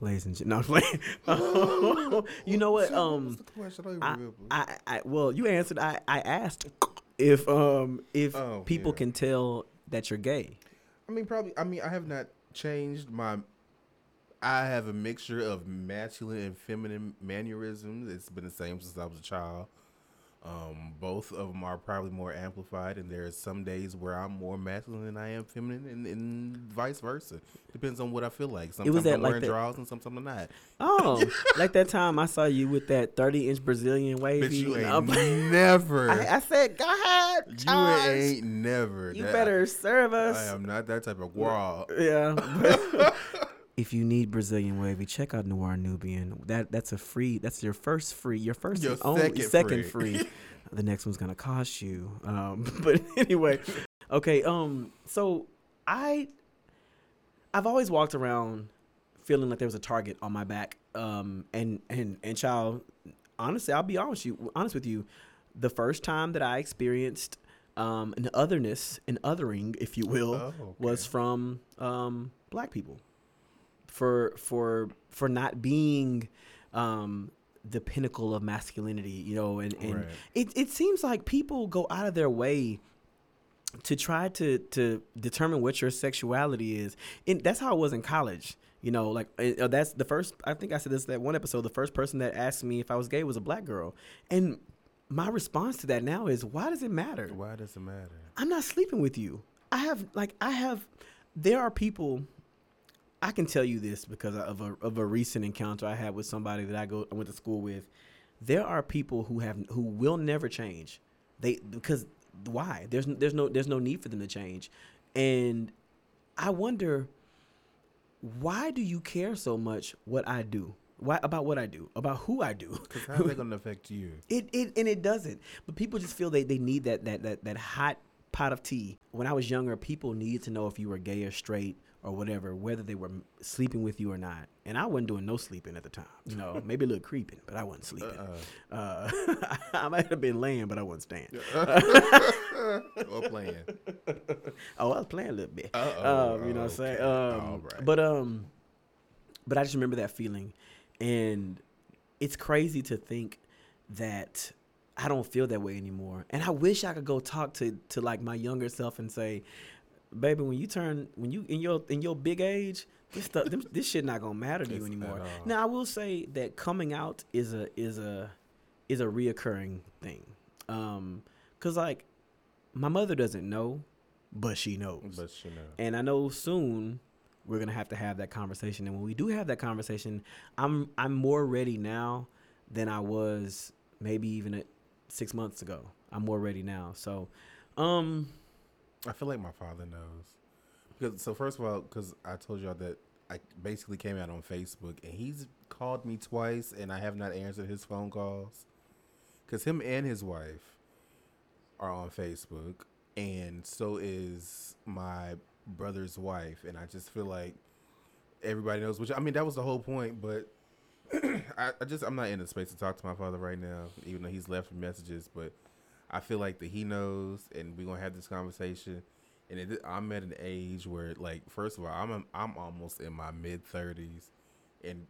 ladies and gentlemen. No, you know what? Um, What's the question? I don't even I. I, I, well, you answered. I, I asked if um if Oh, people yeah. can tell that you're gay. I mean, probably. I mean, I have not changed my. I have a mixture of masculine and feminine mannerisms. It's been the same since I was a child. Um, both of them are probably more amplified, and there's some days where I'm more masculine than I am feminine, and, and vice versa. Depends on what I feel like. Sometimes that I'm like wearing that- drawers, and sometimes I'm not. Oh, like that time I saw you with that 30 inch Brazilian wavy. But you ain't never. I, I said, go ahead, you ain't never. You That- better serve us. I am not that type of girl. Yeah. if you need Brazilian wavy, check out Noir Nubian. That that's a free. That's your first free. Your first Your only second second free. free. the next one's gonna cost you. Um, but anyway, okay. Um, so I I've always walked around feeling like there was a target on my back. Um, and and and child, honestly, I'll be honest you honest with you. The first time that I experienced um, an otherness, an othering, if you will, Oh, okay. was from um, black people for for for not being um, the pinnacle of masculinity, you know, and, and Right. it, it seems like people go out of their way to try to to determine what your sexuality is. And that's how it was in college. You know, like uh, that's the first. I think I said this that one episode. The first person that asked me if I was gay was a black girl, and my response to that now is, why does it matter? Why does it matter? I'm not sleeping with you. I have like I have. There are people. I can tell you this because of a of a recent encounter I had with somebody that I go I went to school with. There are people who have who will never change. They because why? There's there's no there's no need for them to change, and I wonder why do you care so much what I do? Why about what I do? About who I do? Because how's that going to affect you? It, it and it doesn't. But people just feel they, they need that, that that that hot pot of tea. When I was younger, people needed to know if you were gay or straight or whatever, whether they were sleeping with you or not. And I wasn't doing no sleeping at the time. You know, maybe a little creeping, but I wasn't sleeping. Uh, Uh, I might have been laying, but I wasn't staying. or playing. Oh, I was playing a little bit. Um, you know what I'm saying? Um, right. But um, but I just remember that feeling, and it's crazy to think that I don't feel that way anymore. And I wish I could go talk to to like my younger self and say, baby, when you turn when you in your in your big age. This stuff, them, this shit not gonna matter to you anymore. Now I will say that coming out is a is a is a reoccurring thing, um, cause like my mother doesn't know, but she knows. But she know. And I know soon we're gonna have to have that conversation. And when we do have that conversation, I'm I'm more ready now than I was maybe even at six months ago. I'm more ready now. So, um, I feel like my father knows. Because so first of all, because I told y'all that I basically came out on Facebook, and he's called me twice, and I have not answered his phone calls. Because him and his wife are on Facebook, and so is my brother's wife, and I just feel like everybody knows. Which I mean, that was the whole point, but. I, I just I'm not in the space to talk to my father right now, even though he's left messages. But I feel like that he knows, and we're gonna have this conversation. And it, I'm at an age where, like, first of all, I'm I'm almost in my mid thirties, and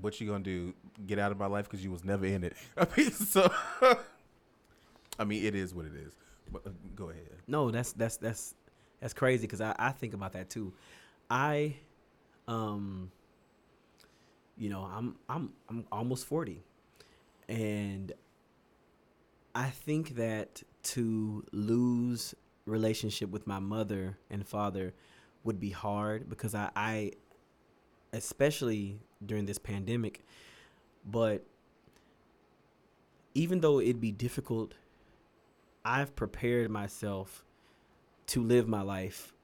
what you gonna do? Get out of my life because you was never in it. I mean, so I mean, it is what it is. But uh, go ahead. no, that's that's that's that's crazy because I I think about that too. I, um, you know, I'm I'm I'm almost forty, and I think that to lose relationship with my mother and father would be hard because I, I especially during this pandemic, but even though it'd be difficult, I've prepared myself to live my life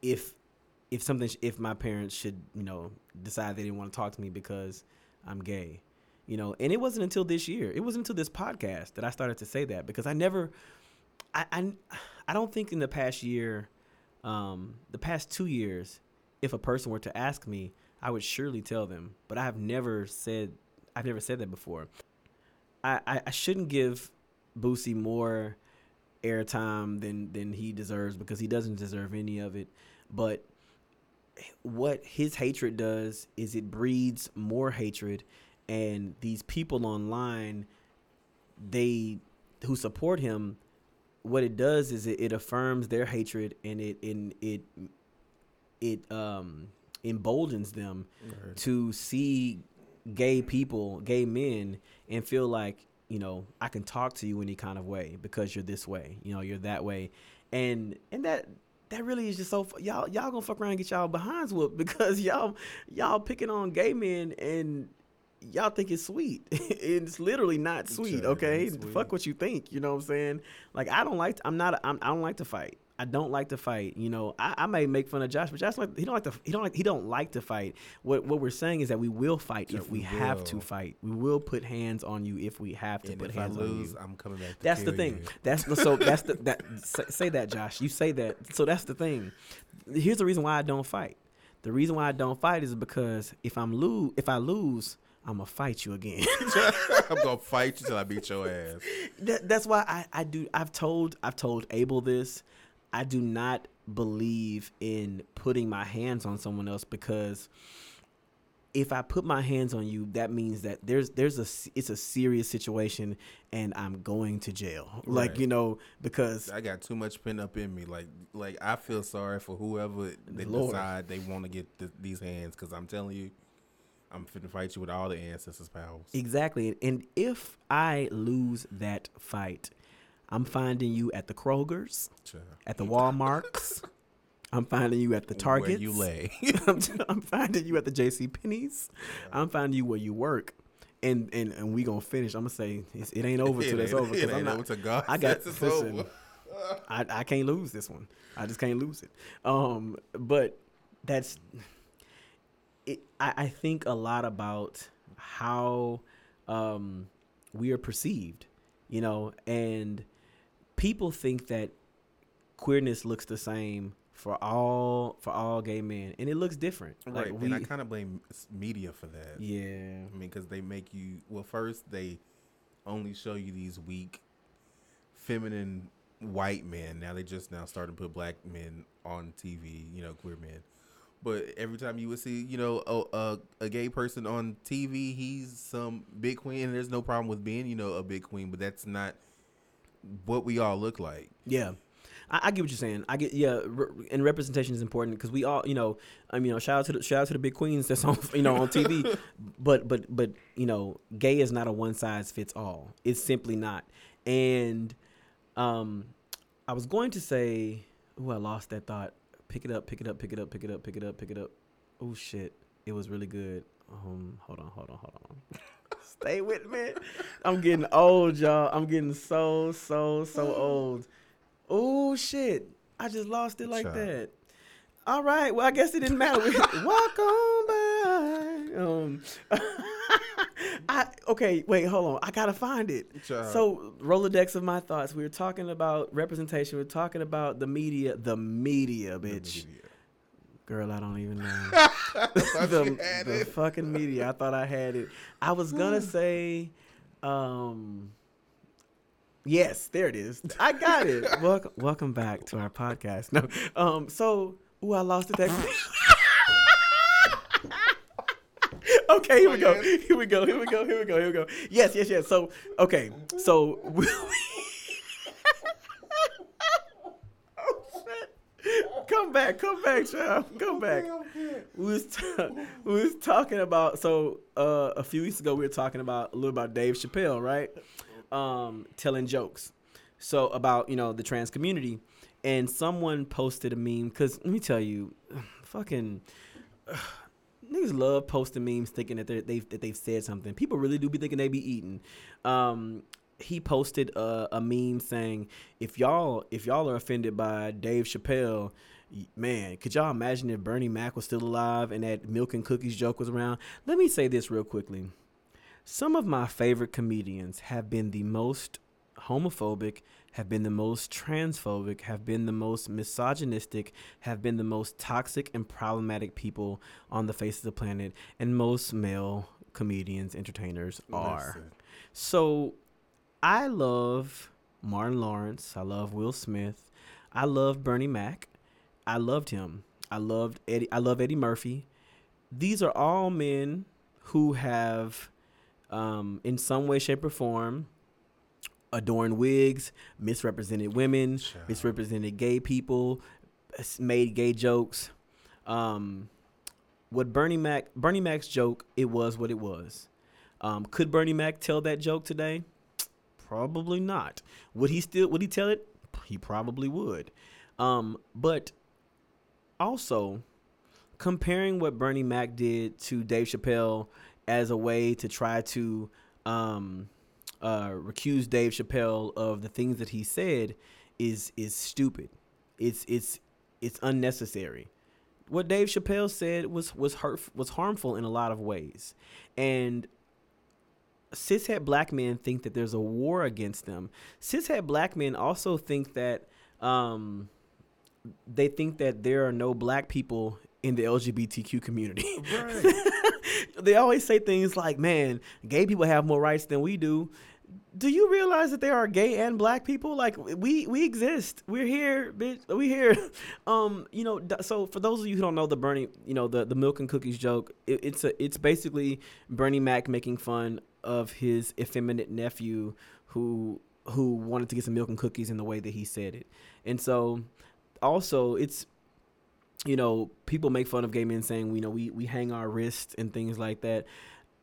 if if something if my parents should you know decide they didn't want to talk to me because I'm gay you know and it wasn't until this year it wasn't until this podcast that I started to say that because I never I I, I don't think in the past year um the past 2 years if a person were to ask me I would surely tell them but I have never said I've never said that before I I, I shouldn't give Boosie more airtime than than he deserves because he doesn't deserve any of it. But what his hatred does is it breeds more hatred, and these people online, they who support him, what it does is it, it affirms their hatred and it in it it um emboldens them right. to see gay people, gay men, and feel like you know, I can talk to you any kind of way because you're this way, you know, you're that way, and and that that really is just so y'all y'all gonna fuck around and get y'all behinds whooped because y'all y'all picking on gay men and y'all think it's sweet. it's literally not sweet. Okay, sweet. fuck what you think. You know what I'm saying? Like I don't like. I'm not. I'm, I don't like to fight. I don't like to fight. You know, I, I may make fun of Josh, but Josh like he don't like to he don't like he don't like to fight. What what we're saying is that we will fight if we, we have to fight. We will put hands on you if we have to and put hands lose, on you. I'm coming back. that's the thing. You. That's the, so that's the that say, say that Josh. You say that. So that's the thing. Here's the reason why I don't fight. The reason why I don't fight is because if I'm lose if I lose, I'm gonna fight you again. I'm gonna fight you till I beat your ass. That, that's why I, I do. I've told I've told Abel this. I do not believe in putting my hands on someone else because if I put my hands on you, that means that there's there's a it's a serious situation and I'm going to jail. Right. Like you know because I got too much pent up in me. Like like I feel sorry for whoever they Lord. decide they want to get th- these hands because I'm telling you, I'm finna fight you with all the ancestors' powers. Exactly, and if I lose that fight, I'm finding you at the Krogers, at the WalMarts. I'm finding you at the Targets. Where you lay. I'm, I'm, finding you at the J.C. Penney's. Yeah. I'm finding you where you work. And, and and we gonna finish. I'm gonna say it ain't over till it's over. It ain't I'm not, over to God. I got listen, I, I can't lose this one. I just can't lose it. Um, but that's it. I, I think a lot about how um we are perceived, you know, and people think that queerness looks the same for all for all gay men, and it looks different. Right, like we, and I kind of blame media for that. Yeah, I mean, because they make you well. First, they only show you these weak, feminine white men. Now they just now starting to put black men on TV. You know, queer men. But every time you would see, you know, a, a, a, gay person on TV, he's some big queen. And there's no problem with being, you know, a big queen, but that's not what we all look like. Yeah. I, I get what you're saying. I get yeah, re- and representation is important because we all, you know, I mean, you know, shout out to the, shout out to the big queens that's on, you know, on TV, but but but you know, gay is not a one size fits all. It's simply not. And um, I was going to say, oh, I lost that thought. Pick it up, pick it up, pick it up, pick it up, pick it up, pick it up. Oh shit, it was really good. Um, hold on, hold on, hold on. Stay with me. I'm getting old, y'all. I'm getting so, so, so old. Oh shit. I just lost it like that. All right. Well, I guess it didn't matter. Walk on by. Um, I okay. Wait, hold on. I gotta find it. So Rolodex of my thoughts. We were talking about representation. We are talking about the media. The media, bitch. The media. Girl, I don't even know. the, the fucking media. I thought I had it. I was gonna say, um, yes, there it is. I got it. welcome, welcome back to our podcast. No, um, so, ooh, I lost it. That. Okay, here we go. Here we go. Here we go. Here we go. Here we go. Yes, yes, yes. So, okay, so. We come back, come back, child. Come back. we was ta- we was talking about so uh, a few weeks ago we were talking about a little about Dave Chappelle, right? Um, telling jokes. So about you know the trans community, and someone posted a meme because let me tell you, fucking. Niggas love posting memes thinking that they've that they've said something. People really do be thinking they be eating. Um, he posted a, a meme saying, "If y'all if y'all are offended by Dave Chappelle, man, could y'all imagine if Bernie Mac was still alive and that milk and cookies joke was around?" Let me say this real quickly. Some of my favorite comedians have been the most homophobic, have been the most transphobic, have been the most misogynistic, have been the most toxic and problematic people on the face of the planet, and most male comedians, entertainers are. Listen. So I love Martin Lawrence. I love Will Smith. I love Bernie Mac. I loved him. I loved Eddie. I love Eddie Murphy. These are all men who have, um, in some way, shape, or form, adorned wigs, misrepresented women, Child. misrepresented gay people, made gay jokes. Um, what Bernie Mac Bernie Mac's joke, it was what it was. Um, could Bernie Mac tell that joke today? Probably not. Would he still would he tell it? He probably would. Um, but also comparing what Bernie Mac did to Dave Chappelle as a way to try to um, uh, recuse Dave Chappelle of the things that he said is is stupid. It's it's it's unnecessary. What Dave Chappelle said was was hurt was harmful in a lot of ways, and cishet black men think that there's a war against them. Cishet black men also think that um, they think that there are no black people in the LGBTQ community. Right. they always say things like, "Man, gay people have more rights than we do." Do you realize that there are gay and black people? Like we we exist. We're here, bitch. We here. Um, you know. So for those of you who don't know the Bernie, you know the the milk and cookies joke. It, it's a it's basically Bernie Mac making fun of his effeminate nephew who who wanted to get some milk and cookies in the way that he said it. And so also it's you know, people make fun of gay men saying, you know, we, we hang our wrists and things like that.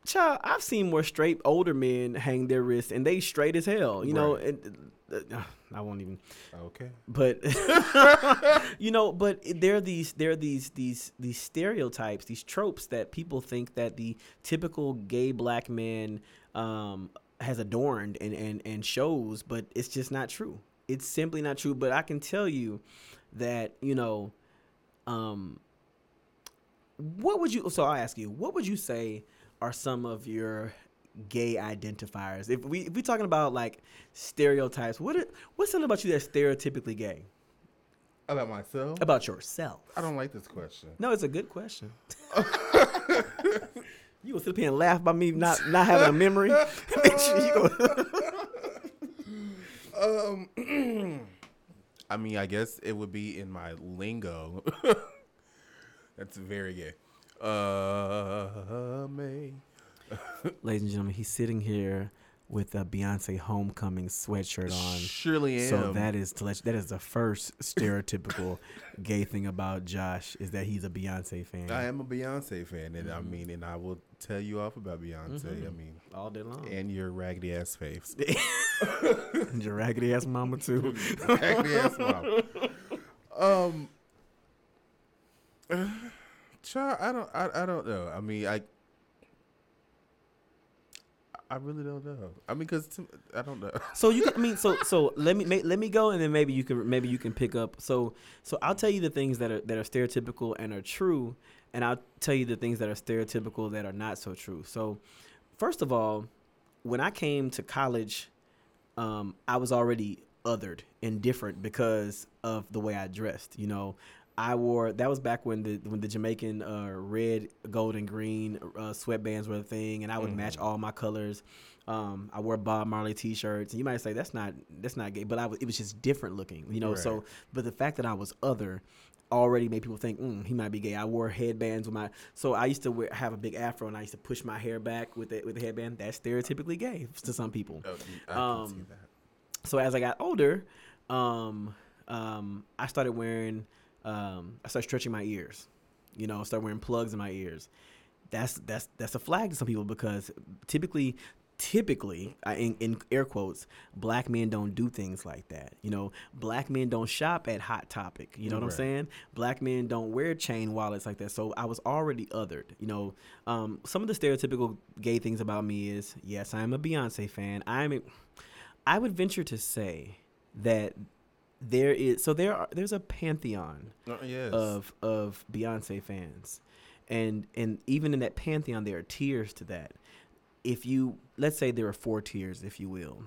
Child, I've seen more straight older men hang their wrists and they straight as hell, you know. And, uh, I won't even, Okay. but you know, but there are these there are these these these stereotypes, these tropes that people think that the typical gay black man um, has adorned and and and shows, but it's just not true. It's simply not true. But I can tell you that you know, um, what would you? So I'll ask you, what would you say are some of your gay identifiers? If we if we talking about like stereotypes, what are, what's something about you that's stereotypically gay? About myself? About yourself? I don't like this question. No, it's a good question. you gonna sit up here and laugh about me not not having a memory? Bitch, you gonna- Um, I mean, I guess it would be in my lingo. That's very gay. Uh. Ladies and gentlemen, he's sitting here with a Beyonce homecoming sweatshirt on. Surely am. So that is to let you- that is the first stereotypical gay thing about Josh is that he's a Beyonce fan. I am a Beyonce fan, and I Mhm. mean, and I will tell you off about Beyonce. I Mhm. mean, all day long. and your raggedy ass faves. And your raggedy ass mama too. raggedy ass mom. Um, child, I don't, I, I don't know. I mean, I, I really don't know. I mean, cause to, I don't know. So you, can, I mean, so so let me ma- let me go, and then maybe you can maybe you can pick up. So so I'll tell you the things that are that are stereotypical and are true, and I'll tell you the things that are stereotypical that are not so true. So first of all, when I came to college, um, I was already othered and different because of the way I dressed. You know, I wore that was back when the when the Jamaican uh, red, gold, and green uh, sweatbands were a thing, and I would match all my colors. Um, I wore Bob Marley T-shirts, and you might say that's not that's not gay, but I was, it was just different looking, you know. So, but the fact that I was other already made people think mm, he might be gay. I wore headbands with my so I used to wear, have a big afro, and I used to push my hair back with the with the headband. That's stereotypically gay to some people Oh, I can see Um, that. so as I got older, um, um, I started wearing, um, I start stretching my ears. You know, start wearing plugs in my ears. That's that's that's a flag to some people because typically typically in, in air quotes black men don't do things like that you know? Black men don't shop at hot topic you know what i'm saying? Black men don't wear chain wallets like that. So i was already othered you know? Um, some of the stereotypical gay things about me is yes i am a beyonce fan. I'm a, i would venture to say that there is so there are there's a pantheon Uh, yes. of of Beyonce fans, and and even in that pantheon, there are tiers to that. If you let's say there are four tiers, if you will,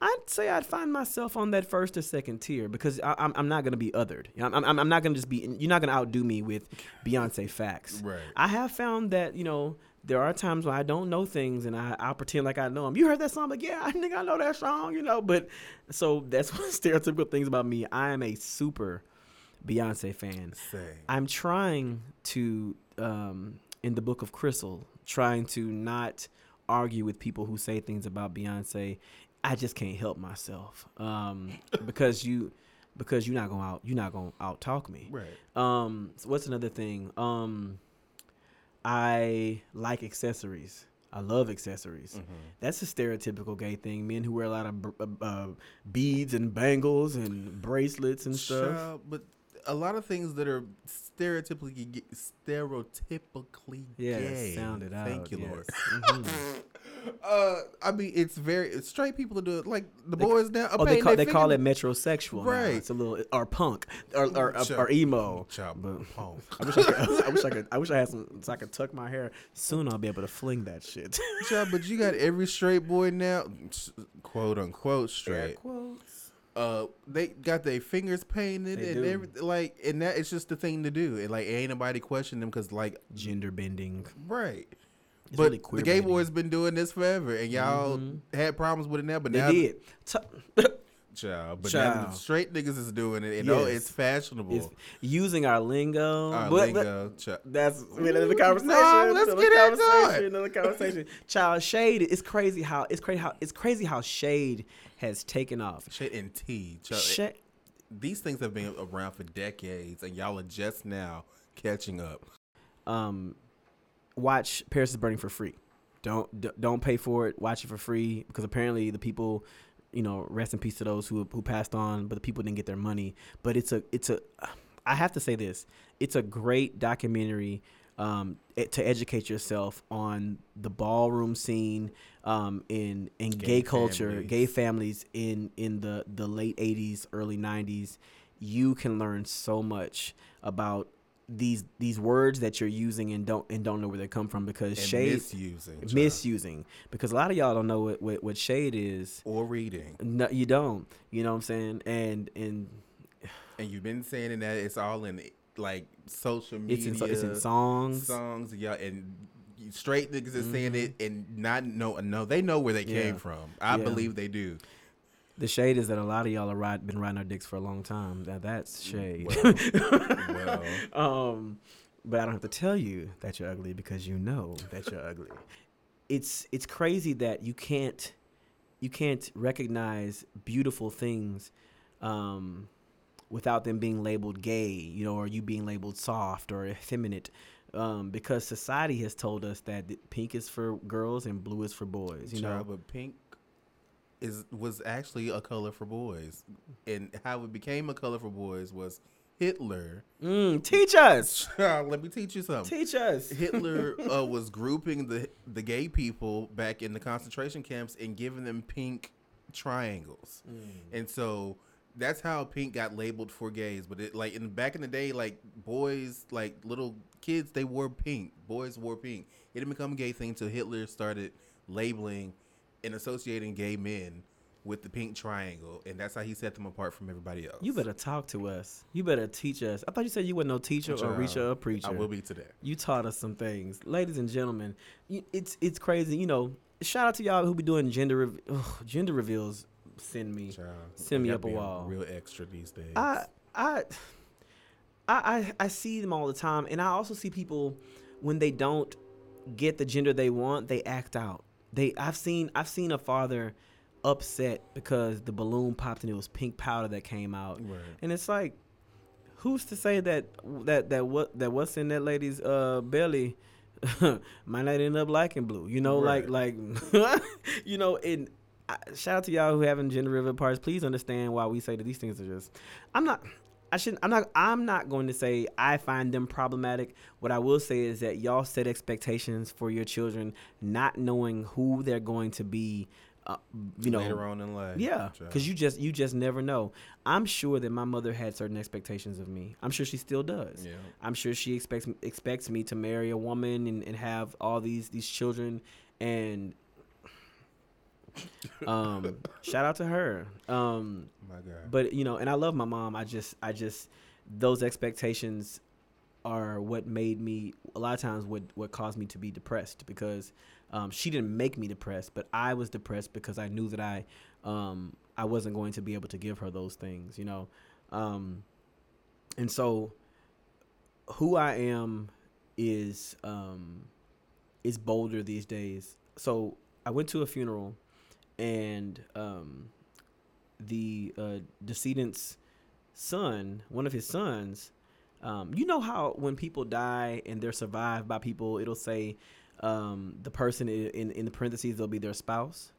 I'd say I'd find myself on that first or second tier because I, I'm I'm not gonna be othered. You know, I'm, I'm I'm not gonna just be. You're not gonna outdo me with Beyonce facts. right. I have found that you know there are times when I don't know things and I I pretend like I know them. You heard that song? Like yeah, I think I know that song. You know, but so that's one stereotypical things about me. I am a super Beyonce fan. Say. I'm trying to, um, in the book of Crystal, trying to not argue with people who say things about Beyonce. I just can't help myself um, because you, because you're not gonna out, you're not gonna out talk me. right. Um, so what's another thing? Um, I like accessories. I love accessories. Mhm. That's a stereotypical gay thing. Men who wear a lot of uh, uh, beads and bangles and bracelets and stuff. Child, but a lot of things that are stereotypically stereotypically Yeah, gay. sound it out. Thank you, yes. Lord. Mhm. uh, I mean, it's very straight people do it. Like the They- boys now. Oh, they call they call it metrosexual. Now. Right. It's a little or punk or or, or, or emo. Child, But- punk. I wish I, could, I wish I could. I wish I had some so I could tuck my hair. Soon I'll be able to fling that shit. Child, but you got every straight boy now, quote unquote straight. quotes. Uh, they got their fingers painted They and do. everything. Like, and that is just the thing to do. And like, ain't nobody question them because, like, Gender bending. right. It's but really the gay boys been doing this forever, and y'all Mhm. had problems with it now. But They now, did. T- child, but Child. straight niggas is doing it, oh, Yes. it's fashionable. it's using our lingo. Our but- but- lingo, child. That's another conversation. no, let's another get into conversation, it. Another conversation. Child shade. It's crazy how it's crazy how it's crazy how shade has taken off. Shit and tea. Child. Sha- These things have been around for decades, and y'all are just now catching up. um, watch Paris is Burning for free. Don't don't pay for it. Watch it for free because apparently the people, you know, rest in peace to those who who passed on, but the people didn't get their money. But it's a it's a I have to say this. It's a great documentary um, to educate yourself on the ballroom scene um, in in gay, Gay culture, families. gay families in in the the late '80s, early '90s. You can learn so much about these these words that you're using and don't and don't know where they come from because And shade misusing. child. misusing because a lot of y'all don't know what what, what shade is. or reading. No, you don't. You know what I'm saying? And and And you've been saying that it's all in like social it's media. in it's in songs. songs, yeah, and straight niggas is saying Mhm. it and not know no they know where they came from. I Yeah. believe they do. The shade is that a lot of y'all are ride, been riding our dicks for a long time. That that's shade. Well, um, but I don't have to tell you that you're ugly because you know that you're ugly. It's it's crazy that you can't you can't recognize beautiful things um, without them being labeled gay, you know, or you being labeled soft or effeminate. Um, because society has told us that pink is for girls and blue is for boys. You know, but pink is was actually a color for boys, and how it became a color for boys was Hitler. mm, teach us, let me teach you something. teach us. Hitler uh, was grouping the the gay people back in the concentration camps and giving them pink triangles, Mm. and so that's how pink got labeled for gays. But it like in back in the day, like boys, like little kids, they wore pink. Boys wore pink. It didn't become a gay thing until Hitler started labeling and associating gay men with the pink triangle, and that's how he set them apart from everybody else. You better talk to us. You better teach us. I thought you said you were no teacher or Child, reacher or preacher. I will be today. You taught us some things, ladies and gentlemen. It's it's crazy. You know, shout out to y'all who be doing gender ugh, gender reveals. Send me. Child, Send me up a wall. Real extra these days. I I I I see them all the time, and I also see people when they don't get the gender they want, they act out. They I've seen I've seen a father upset because the balloon popped and it was pink powder that came out. Right. And it's like, who's to say that that that what that what's in that lady's uh belly might not end up liking blue? You know, Right. like like you know, and I, shout out to y'all who having gender reveal parties. Please understand why we say that these things are just. I'm not. I shouldn't. I'm not. I'm not going to say I find them problematic. What I will say is that y'all set expectations for your children, not knowing who they're going to be. Uh, you know, later on in life. yeah, because you just you just never know. I'm sure that my mother had certain expectations of me. I'm sure she still does. Yeah. I'm sure she expects expects me to marry a woman and, and have all these these children. And um, shout out to her. Um, My God. but you know, and I love my mom. I just I just those expectations are what made me a lot of times what what caused me to be depressed because um, she didn't make me depressed, but I was depressed because I knew that I um, I wasn't going to be able to give her those things, you know. Um, and so who I am is um, is bolder these days. So I went to a funeral and um, the uh, decedent's son, one of his sons, um, you know how when people die and they're survived by people, it'll say um, the person in in the parentheses they'll be their spouse.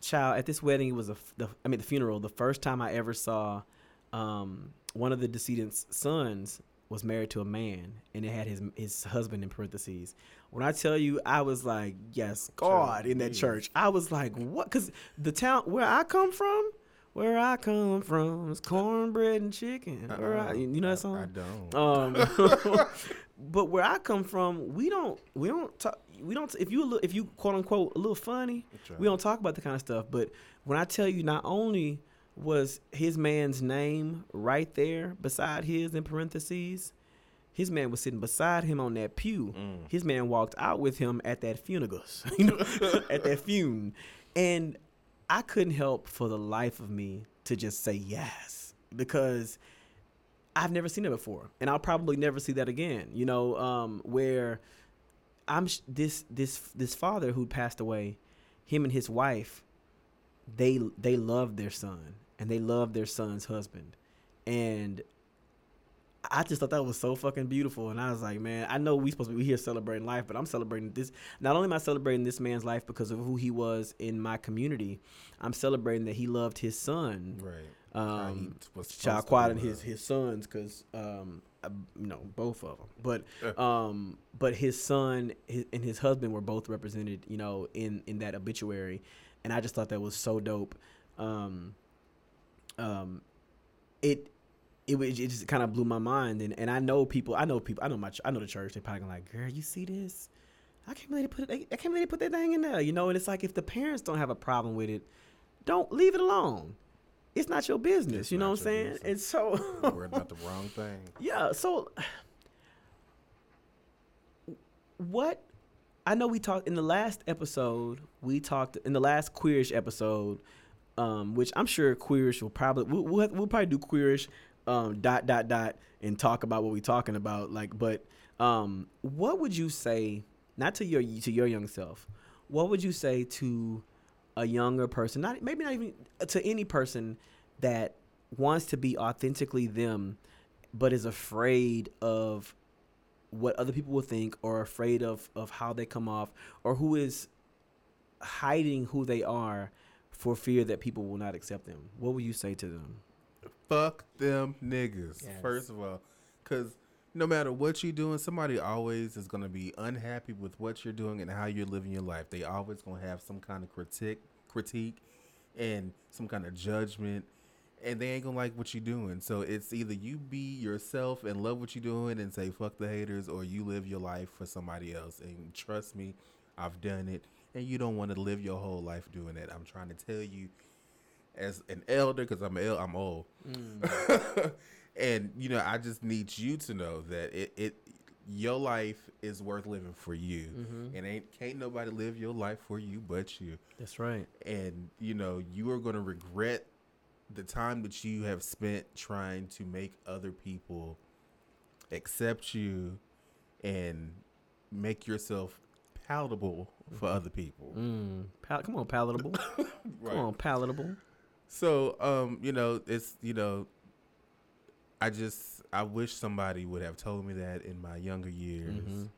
Child, at this wedding, it was a f- the, I mean the funeral. The first time I ever saw um, one of the decedent's sons was married to a man, and it had his his husband in parentheses. When I tell you, I was like, yes, God, in that church. I was like, what? Because the town where I come from, where I come from, is cornbread and chicken. Where I, Uh-uh. you know that song? I don't. Um, but where I come from, we don't we don't talk we don't if you if you quote unquote a little funny, we don't talk about the kind of stuff. But when I tell you, not only was his man's name right there beside his in parentheses, his man was sitting beside him on that pew. Mm. His man walked out with him at that funegus, you know, at that funeral, and I couldn't help for the life of me to just say yes because I've never seen it before, and I'll probably never see that again. You know, um, where I'm sh- this this this father who passed away, him and his wife, they they loved their son and they loved their son's husband, and I just thought that was so fucking beautiful, and I was like, man, I know we supposed to be here celebrating life, but I'm celebrating this. Not only am I celebrating this man's life because of who he was in my community, I'm celebrating that he loved his son. Right. Um, to and his his sons because um I- you know both of them but um but his son his, and his husband were both represented you know in in that obituary. And i just thought that was so dope. Um um it it, was- it just kind of blew my mind and, and i know people i know people i know my i know the church they probably gonna like girl you see this i can't believe they put it i can't believe they put that thing in there you know and it's like if the parents don't have a problem with it don't leave it alone it's not your business It's you know what i'm saying business. and so Worried about the wrong thing. yeah so what i know we talked in the last episode we talked in the last queerish episode um which i'm sure queerish will probably we'll, we'll, we'll probably do queerish um dot dot dot and talk about what we're talking about like but um what would you say not to your to your young self what would you say to a younger person not maybe not even to any person that wants to be authentically them but is afraid of what other people will think or afraid of of how they come off or who is hiding who they are for fear that people will not accept them what would you say to them Fuck them niggas. Yes. First of all, because no matter what you're doing, somebody always is gonna be unhappy with what you're doing and how you're living your life. They always gonna have some kind of critique, critique, and some kind of judgment, and they ain't gonna like what you're doing. So it's either you be yourself and love what you're doing and say fuck the haters, or you live your life for somebody else. And trust me, I've done it, and you don't want to live your whole life doing that. I'm trying to tell you as an elder because I'm el- I'm old, and you know I just need you to know that it it your life is worth living for you, Mhm. and ain't can't nobody live your life for you but you, that's right. And you know you are gonna regret the time that you have spent trying to make other people accept you and make yourself palatable for other people. mm. Pal- come on palatable come on palatable So, um, you know, it's you know, I just I wish somebody would have told me that in my younger years. Mhm.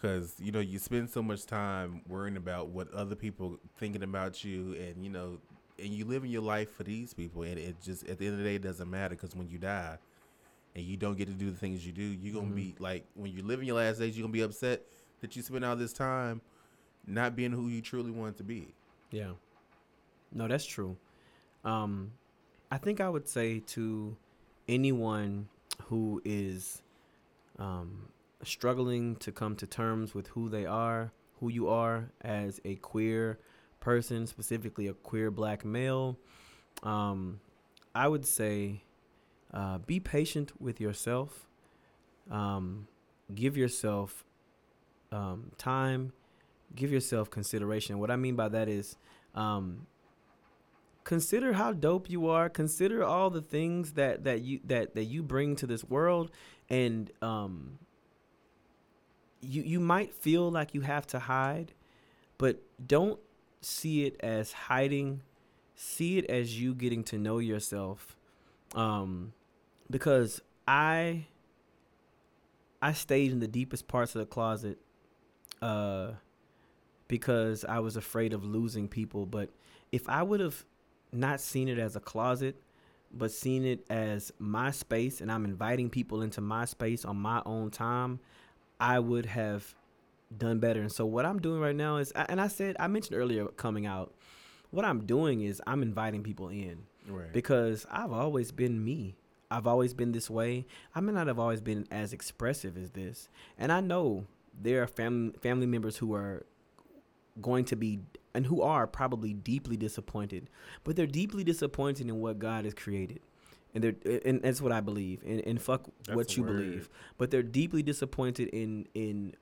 Cause you know you spend so much time worrying about what other people thinking about you, and you know, and you living your life for these people, and it just at the end of the day it doesn't matter. Cause when you die, and you don't get to do the things you do, you're gonna Mhm. be like when you're living your last days, you're gonna be upset that you spent all this time not being who you truly want to be. Yeah. No, that's true. Um, I think I would say to anyone who is um, struggling to come to terms with who they are, who you are as a queer person, specifically a queer black male, um, I would say uh, be patient with yourself. Um, give yourself um, time. Give yourself consideration. What I mean by that is um, consider how dope you are. Consider all the things that that you that that you bring to this world and um you you might feel like you have to hide but don't see it as hiding. See it as you getting to know yourself. Um because i i stayed in the deepest parts of the closet uh because i was afraid of losing people but if i would have not seen it as a closet, but seen it as my space and I'm inviting people into my space on my own time, I would have done better. And so what I'm doing right now is and I said I mentioned earlier coming out, what I'm doing is I'm inviting people in Right. because I've always been me. I've always been this way. I may not have always been as expressive as this. And I know there are family family members who are going to be and who are probably deeply disappointed, but they're deeply disappointed in what God has created. And they're and that's what I believe. And, and fuck That's what you word. believe. But they're deeply disappointed in in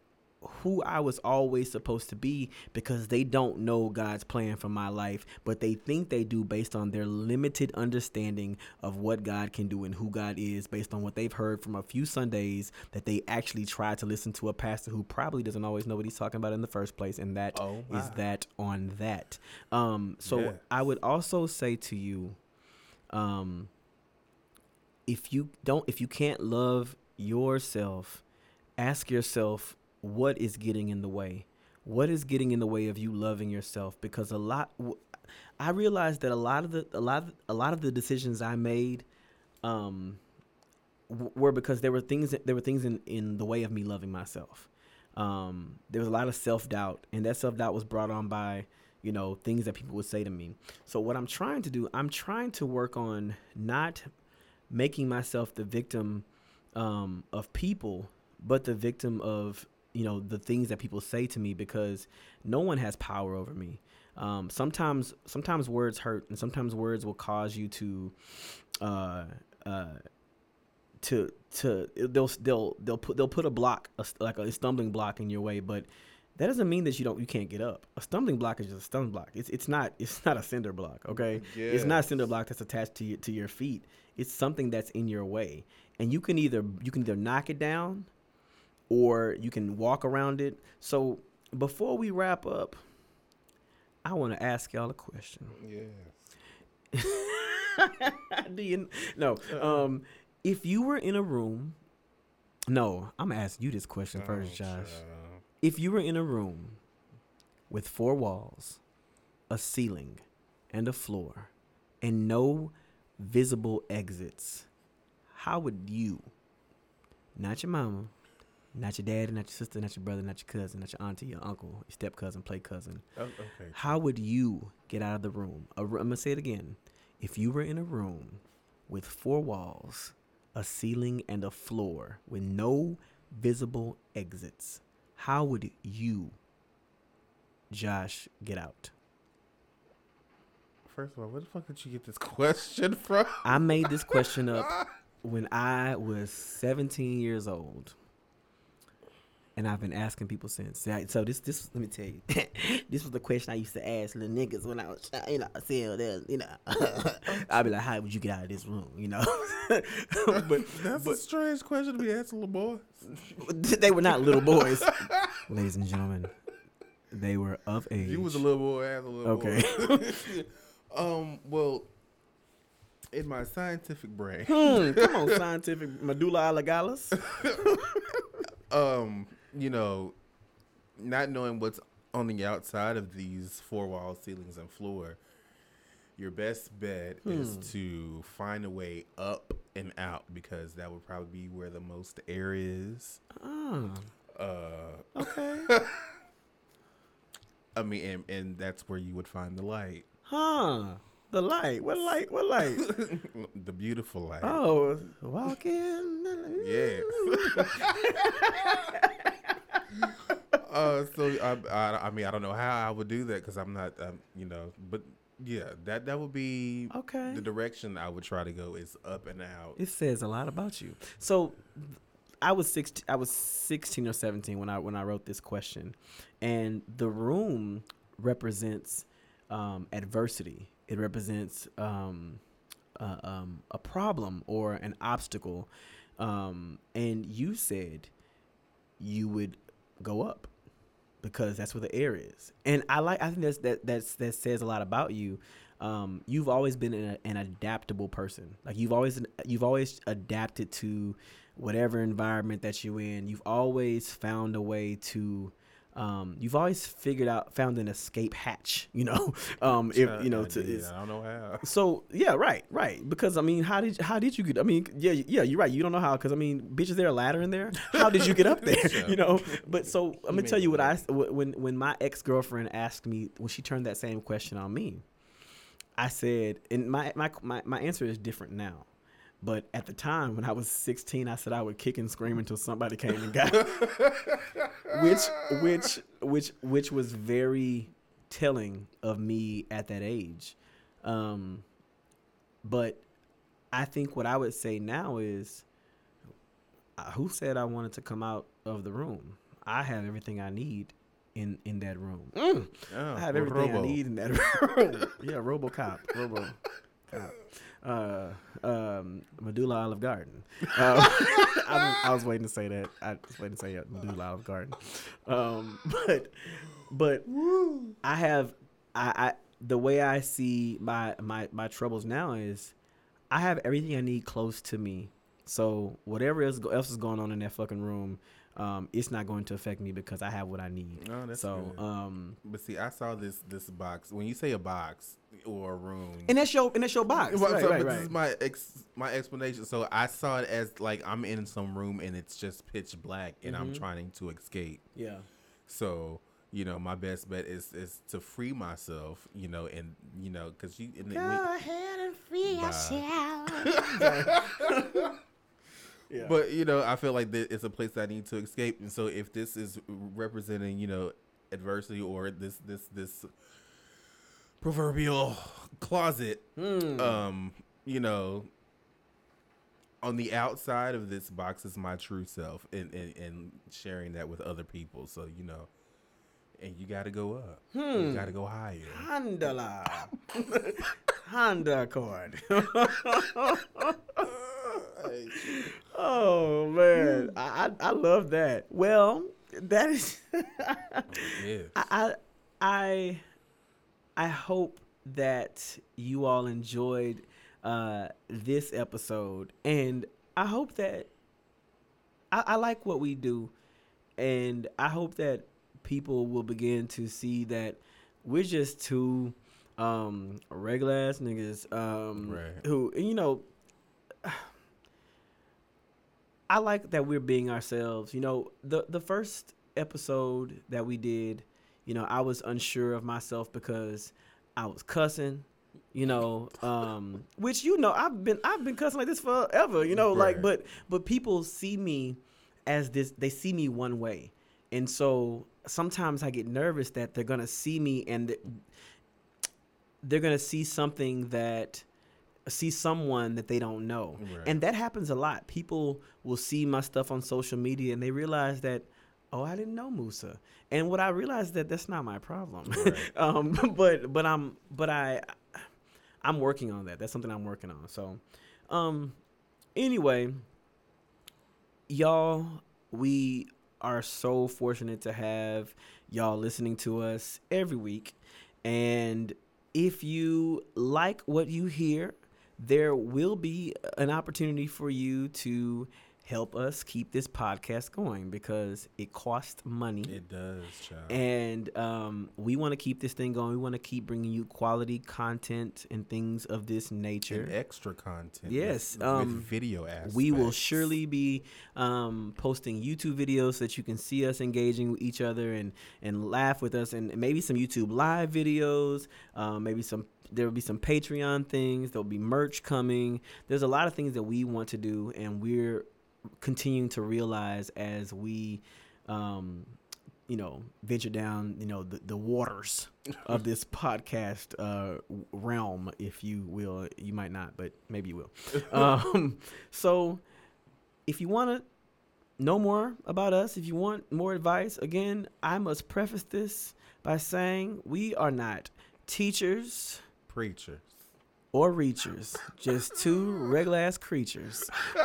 who I was always supposed to be because they don't know God's plan for my life, but they think they do based on their limited understanding of what God can do and who God is based on what they've heard from a few Sundays that they actually try to listen to a pastor who probably doesn't always know what he's talking about in the first place and that is Oh, my. that on that. Um so Yes. I would also say to you um if you don't if you can't love yourself ask yourself what is getting in the way? What is getting in the way of you loving yourself? Because a lot i realized that a lot of the a lot of, a lot of the decisions i made um were because there were things there were things in in the way of me loving myself. Um there was a lot of self-doubt and that self-doubt was brought on by you know things that people would say to me. So what i'm trying to do i'm trying to work on not making myself the victim um, of people, but the victim of you know the things that people say to me because no one has power over me. Um, sometimes, sometimes words hurt, and sometimes words will cause you to, uh, uh, to to they'll they'll they'll put they'll put a block a, like a stumbling block in your way, but that doesn't mean that you don't you can't get up. A stumbling block is just a stumbling block. It's it's not it's not a cinder block. Okay, it's not a cinder block that's attached to your, to your feet. It's something that's in your way, and you can either you can either knock it down, or you can walk around it. So before we wrap up, I want to ask y'all a question. Yeah. Do you no? Um, if you were in a room, no, I'm gonna ask you this question first, Oh, Josh. child. If you were in a room with four walls, a ceiling, and a floor, and no visible exits, how would you, not your mama, not your daddy, not your sister, not your brother, not your cousin, not your auntie, your uncle, your step cousin, play cousin, Oh, okay. how would you get out of the room? i I'm gonna say it again. If you were in a room with four walls, a ceiling, and a floor with no visible exits, how would you, Josh, get out? First of all, where the fuck did you get this question from? I made this question up when I was 17 years old. And I've been asking people since. So this, this, let me tell you, this was the question I used to ask little niggas when I was, you know, saying that, you know, I'd be like, "How would you get out of this room?" You know, but That's a strange question to be asking, little boys. they were not little boys, ladies and gentlemen. They were of age. You was a little boy, as a little Okay. boy. um. Well, In my scientific brain, Hmm, come on, scientific medulla oblongalis. um, you know, not knowing what's on the outside of these four walls, ceilings, and floor, your best bet is Hmm. to find a way up and out because that would probably be where the most air is. Oh, Uh, okay. I mean, and, and that's where you would find the light, Huh. The light. What light? What light? the beautiful light. Oh, walk in. So I, I, I mean, I don't know how I would do that because I'm not, um, you know, but yeah, that that would be Okay. the direction I would try to go is up and out. It says a lot about you. So I was 16 I was 16 or 17 when I when I wrote this question. And the room represents um, adversity. It represents um, uh, um, a problem or an obstacle. Um, and you said you would go up because that's where the air is. And I like I think that's that that's that says a lot about you. Um, you've always been an, an adaptable person. Like you've always you've always adapted to whatever environment that you're in. You've always found a way to um, you've always figured out found an escape hatch, you know. Um, if you know I to it's, I don't know how. so yeah, right, right. Because I mean, how did how did you get? I mean, yeah, yeah, you're right. You don't know how. Because I mean, bitch, is there a ladder in there? How did you get up there? Yeah. You know. But so I'm gonna tell you what I when when my ex girlfriend asked me when she turned that same question on me, I said, and my my my my answer is different now. But at the time when I was 16, I said I would kick and scream until somebody came and got me. which which which which was very telling of me at that age. Um, but I think what I would say now is, uh, who said I wanted to come out of the room? I have everything I need in in that room. Mm, Oh, I have everything I need in that room. yeah, RoboCop, Robo. Uh, um, Medulla Olive Garden. Uh, I, was, waiting to say that. I was waiting to say uh, Medulla Olive Garden. Um, but but I have I, I the way I see my my my troubles now is I have everything I need close to me. So whatever else, else is going on in that fucking room, um, it's not going to affect me because I have what I need. Oh, that's so good. um, But see, I saw this this box. When you say a box or a room, and that's your and that's your box. Well, right, so, right, right. This is my ex, my explanation. So I saw it as like I'm in some room and it's just pitch black and I'm Mhm. trying to escape. yeah. So you know, my best bet is is to free myself. You know, and you know, because you in the, when- ahead and free Bye. Yeah. But you know, I feel like it's a place I need to escape, and so if this is representing, you know, adversity or this this this proverbial closet, Hmm. um, you know, on the outside of this box is my true self, and and, and sharing that with other people. So you know, and you got to go up, you Hmm. got to go higher. Handala. Honda Accord. oh man, I, I I love that. Well, that is. yes. I, I I I hope that you all enjoyed uh, this episode, and I hope that I, I like what we do, and I hope that people will begin to see that we're just two um, regular ass niggas um, Right. who, you know. I like that we're being ourselves. You know, the the first episode that we did, you know, I was unsure of myself because I was cussing, you know, um, which you know I've been I've been cussing like this forever, you know, like but but people see me as this they see me one way. And so sometimes I get nervous that they're going to see me and th- they're going to see something that see someone that they don't know. Right. And that happens a lot. People will see my stuff on social media and they realize that oh, I didn't know Musa. And what I realized that that's not my problem. Right. um but but I'm but I I'm working on that. That's something I'm working on. So um anyway, y'all, we are so fortunate to have y'all listening to us every week. And if you like what you hear, there will be an opportunity for you to help us keep this podcast going because it costs money. It does, child. And um, we want to keep this thing going. We want to keep bringing you quality content and things of this nature. And extra content. Yes, With, um, with video aspects. We will surely be um, posting YouTube videos so that you can see us engaging with each other and, and laugh with us, and maybe some YouTube live videos, um, maybe some there will be some Patreon things. There'll be merch coming. There's a lot of things that we want to do, and we're continuing to realize as we, um, you know, venture down, you know, the, the waters of this podcast uh, realm, if you will. You might not, but maybe you will. Um, so, if you want to know more about us, if you want more advice, again, I must preface this by saying we are not teachers preachers or reachers, just two regular ass creatures.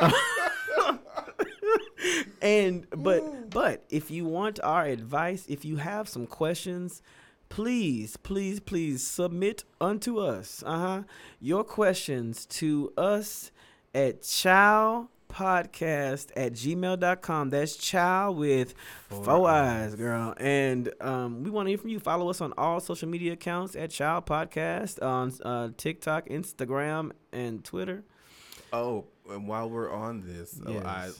and but but if you want our advice, if you have some questions, please, please, please submit unto us. Uh-huh. Your questions to us at chow podcast at gmail.com. That's child with four, four eyes, girl. And um, we want to hear from you. Follow us on all social media accounts at child podcast on uh, TikTok, Instagram, and Twitter. Oh, and while we're on this, yes. oh, I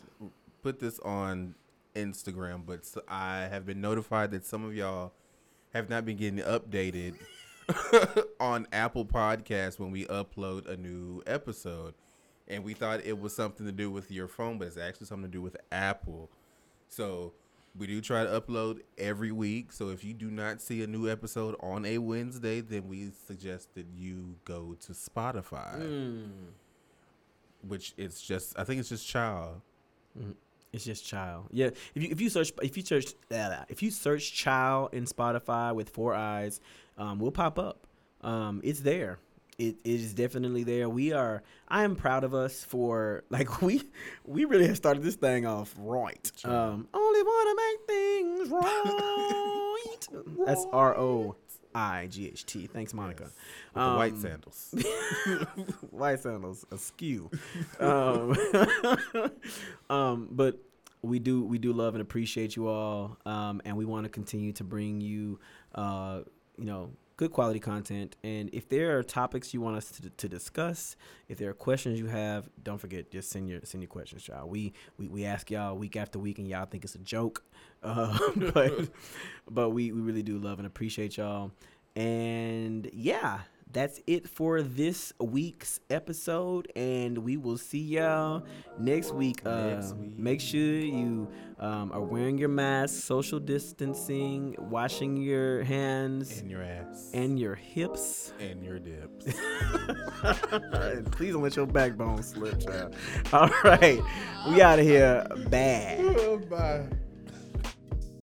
put this on Instagram, but I have been notified that some of y'all have not been getting updated on Apple Podcasts when we upload a new episode. And we thought it was something to do with your phone, but it's actually something to do with Apple. So we do try to upload every week. So if you do not see a new episode on a Wednesday, then we suggest that you go to Spotify. Mm. Which it's just I think it's just child. Mm. It's just child. Yeah. If you if you search if you search if you search child in Spotify with four eyes, um, we'll pop up. Um, it's there. It, it is definitely there. We are. I am proud of us for like we we really have started this thing off right. Um, only want to make things right. That's R O I G H T. Thanks, Monica. Yes. Um, white sandals. white sandals askew. um, um, but we do we do love and appreciate you all, um, and we want to continue to bring you, uh, you know, good quality content. And if there are topics you want us to, to discuss, if there are questions you have, don't forget just send your send your questions, y'all. We we, we ask y'all week after week, and y'all think it's a joke, uh, but but we we really do love and appreciate y'all. And yeah, that's it for this week's episode, and we will see y'all next week. Uh, next week. Make sure you um, are wearing your mask, social distancing, washing your hands, and your ass, and your hips, and your dips. Please don't let your backbone slip, child. All right, we out of here. Bad. Bye.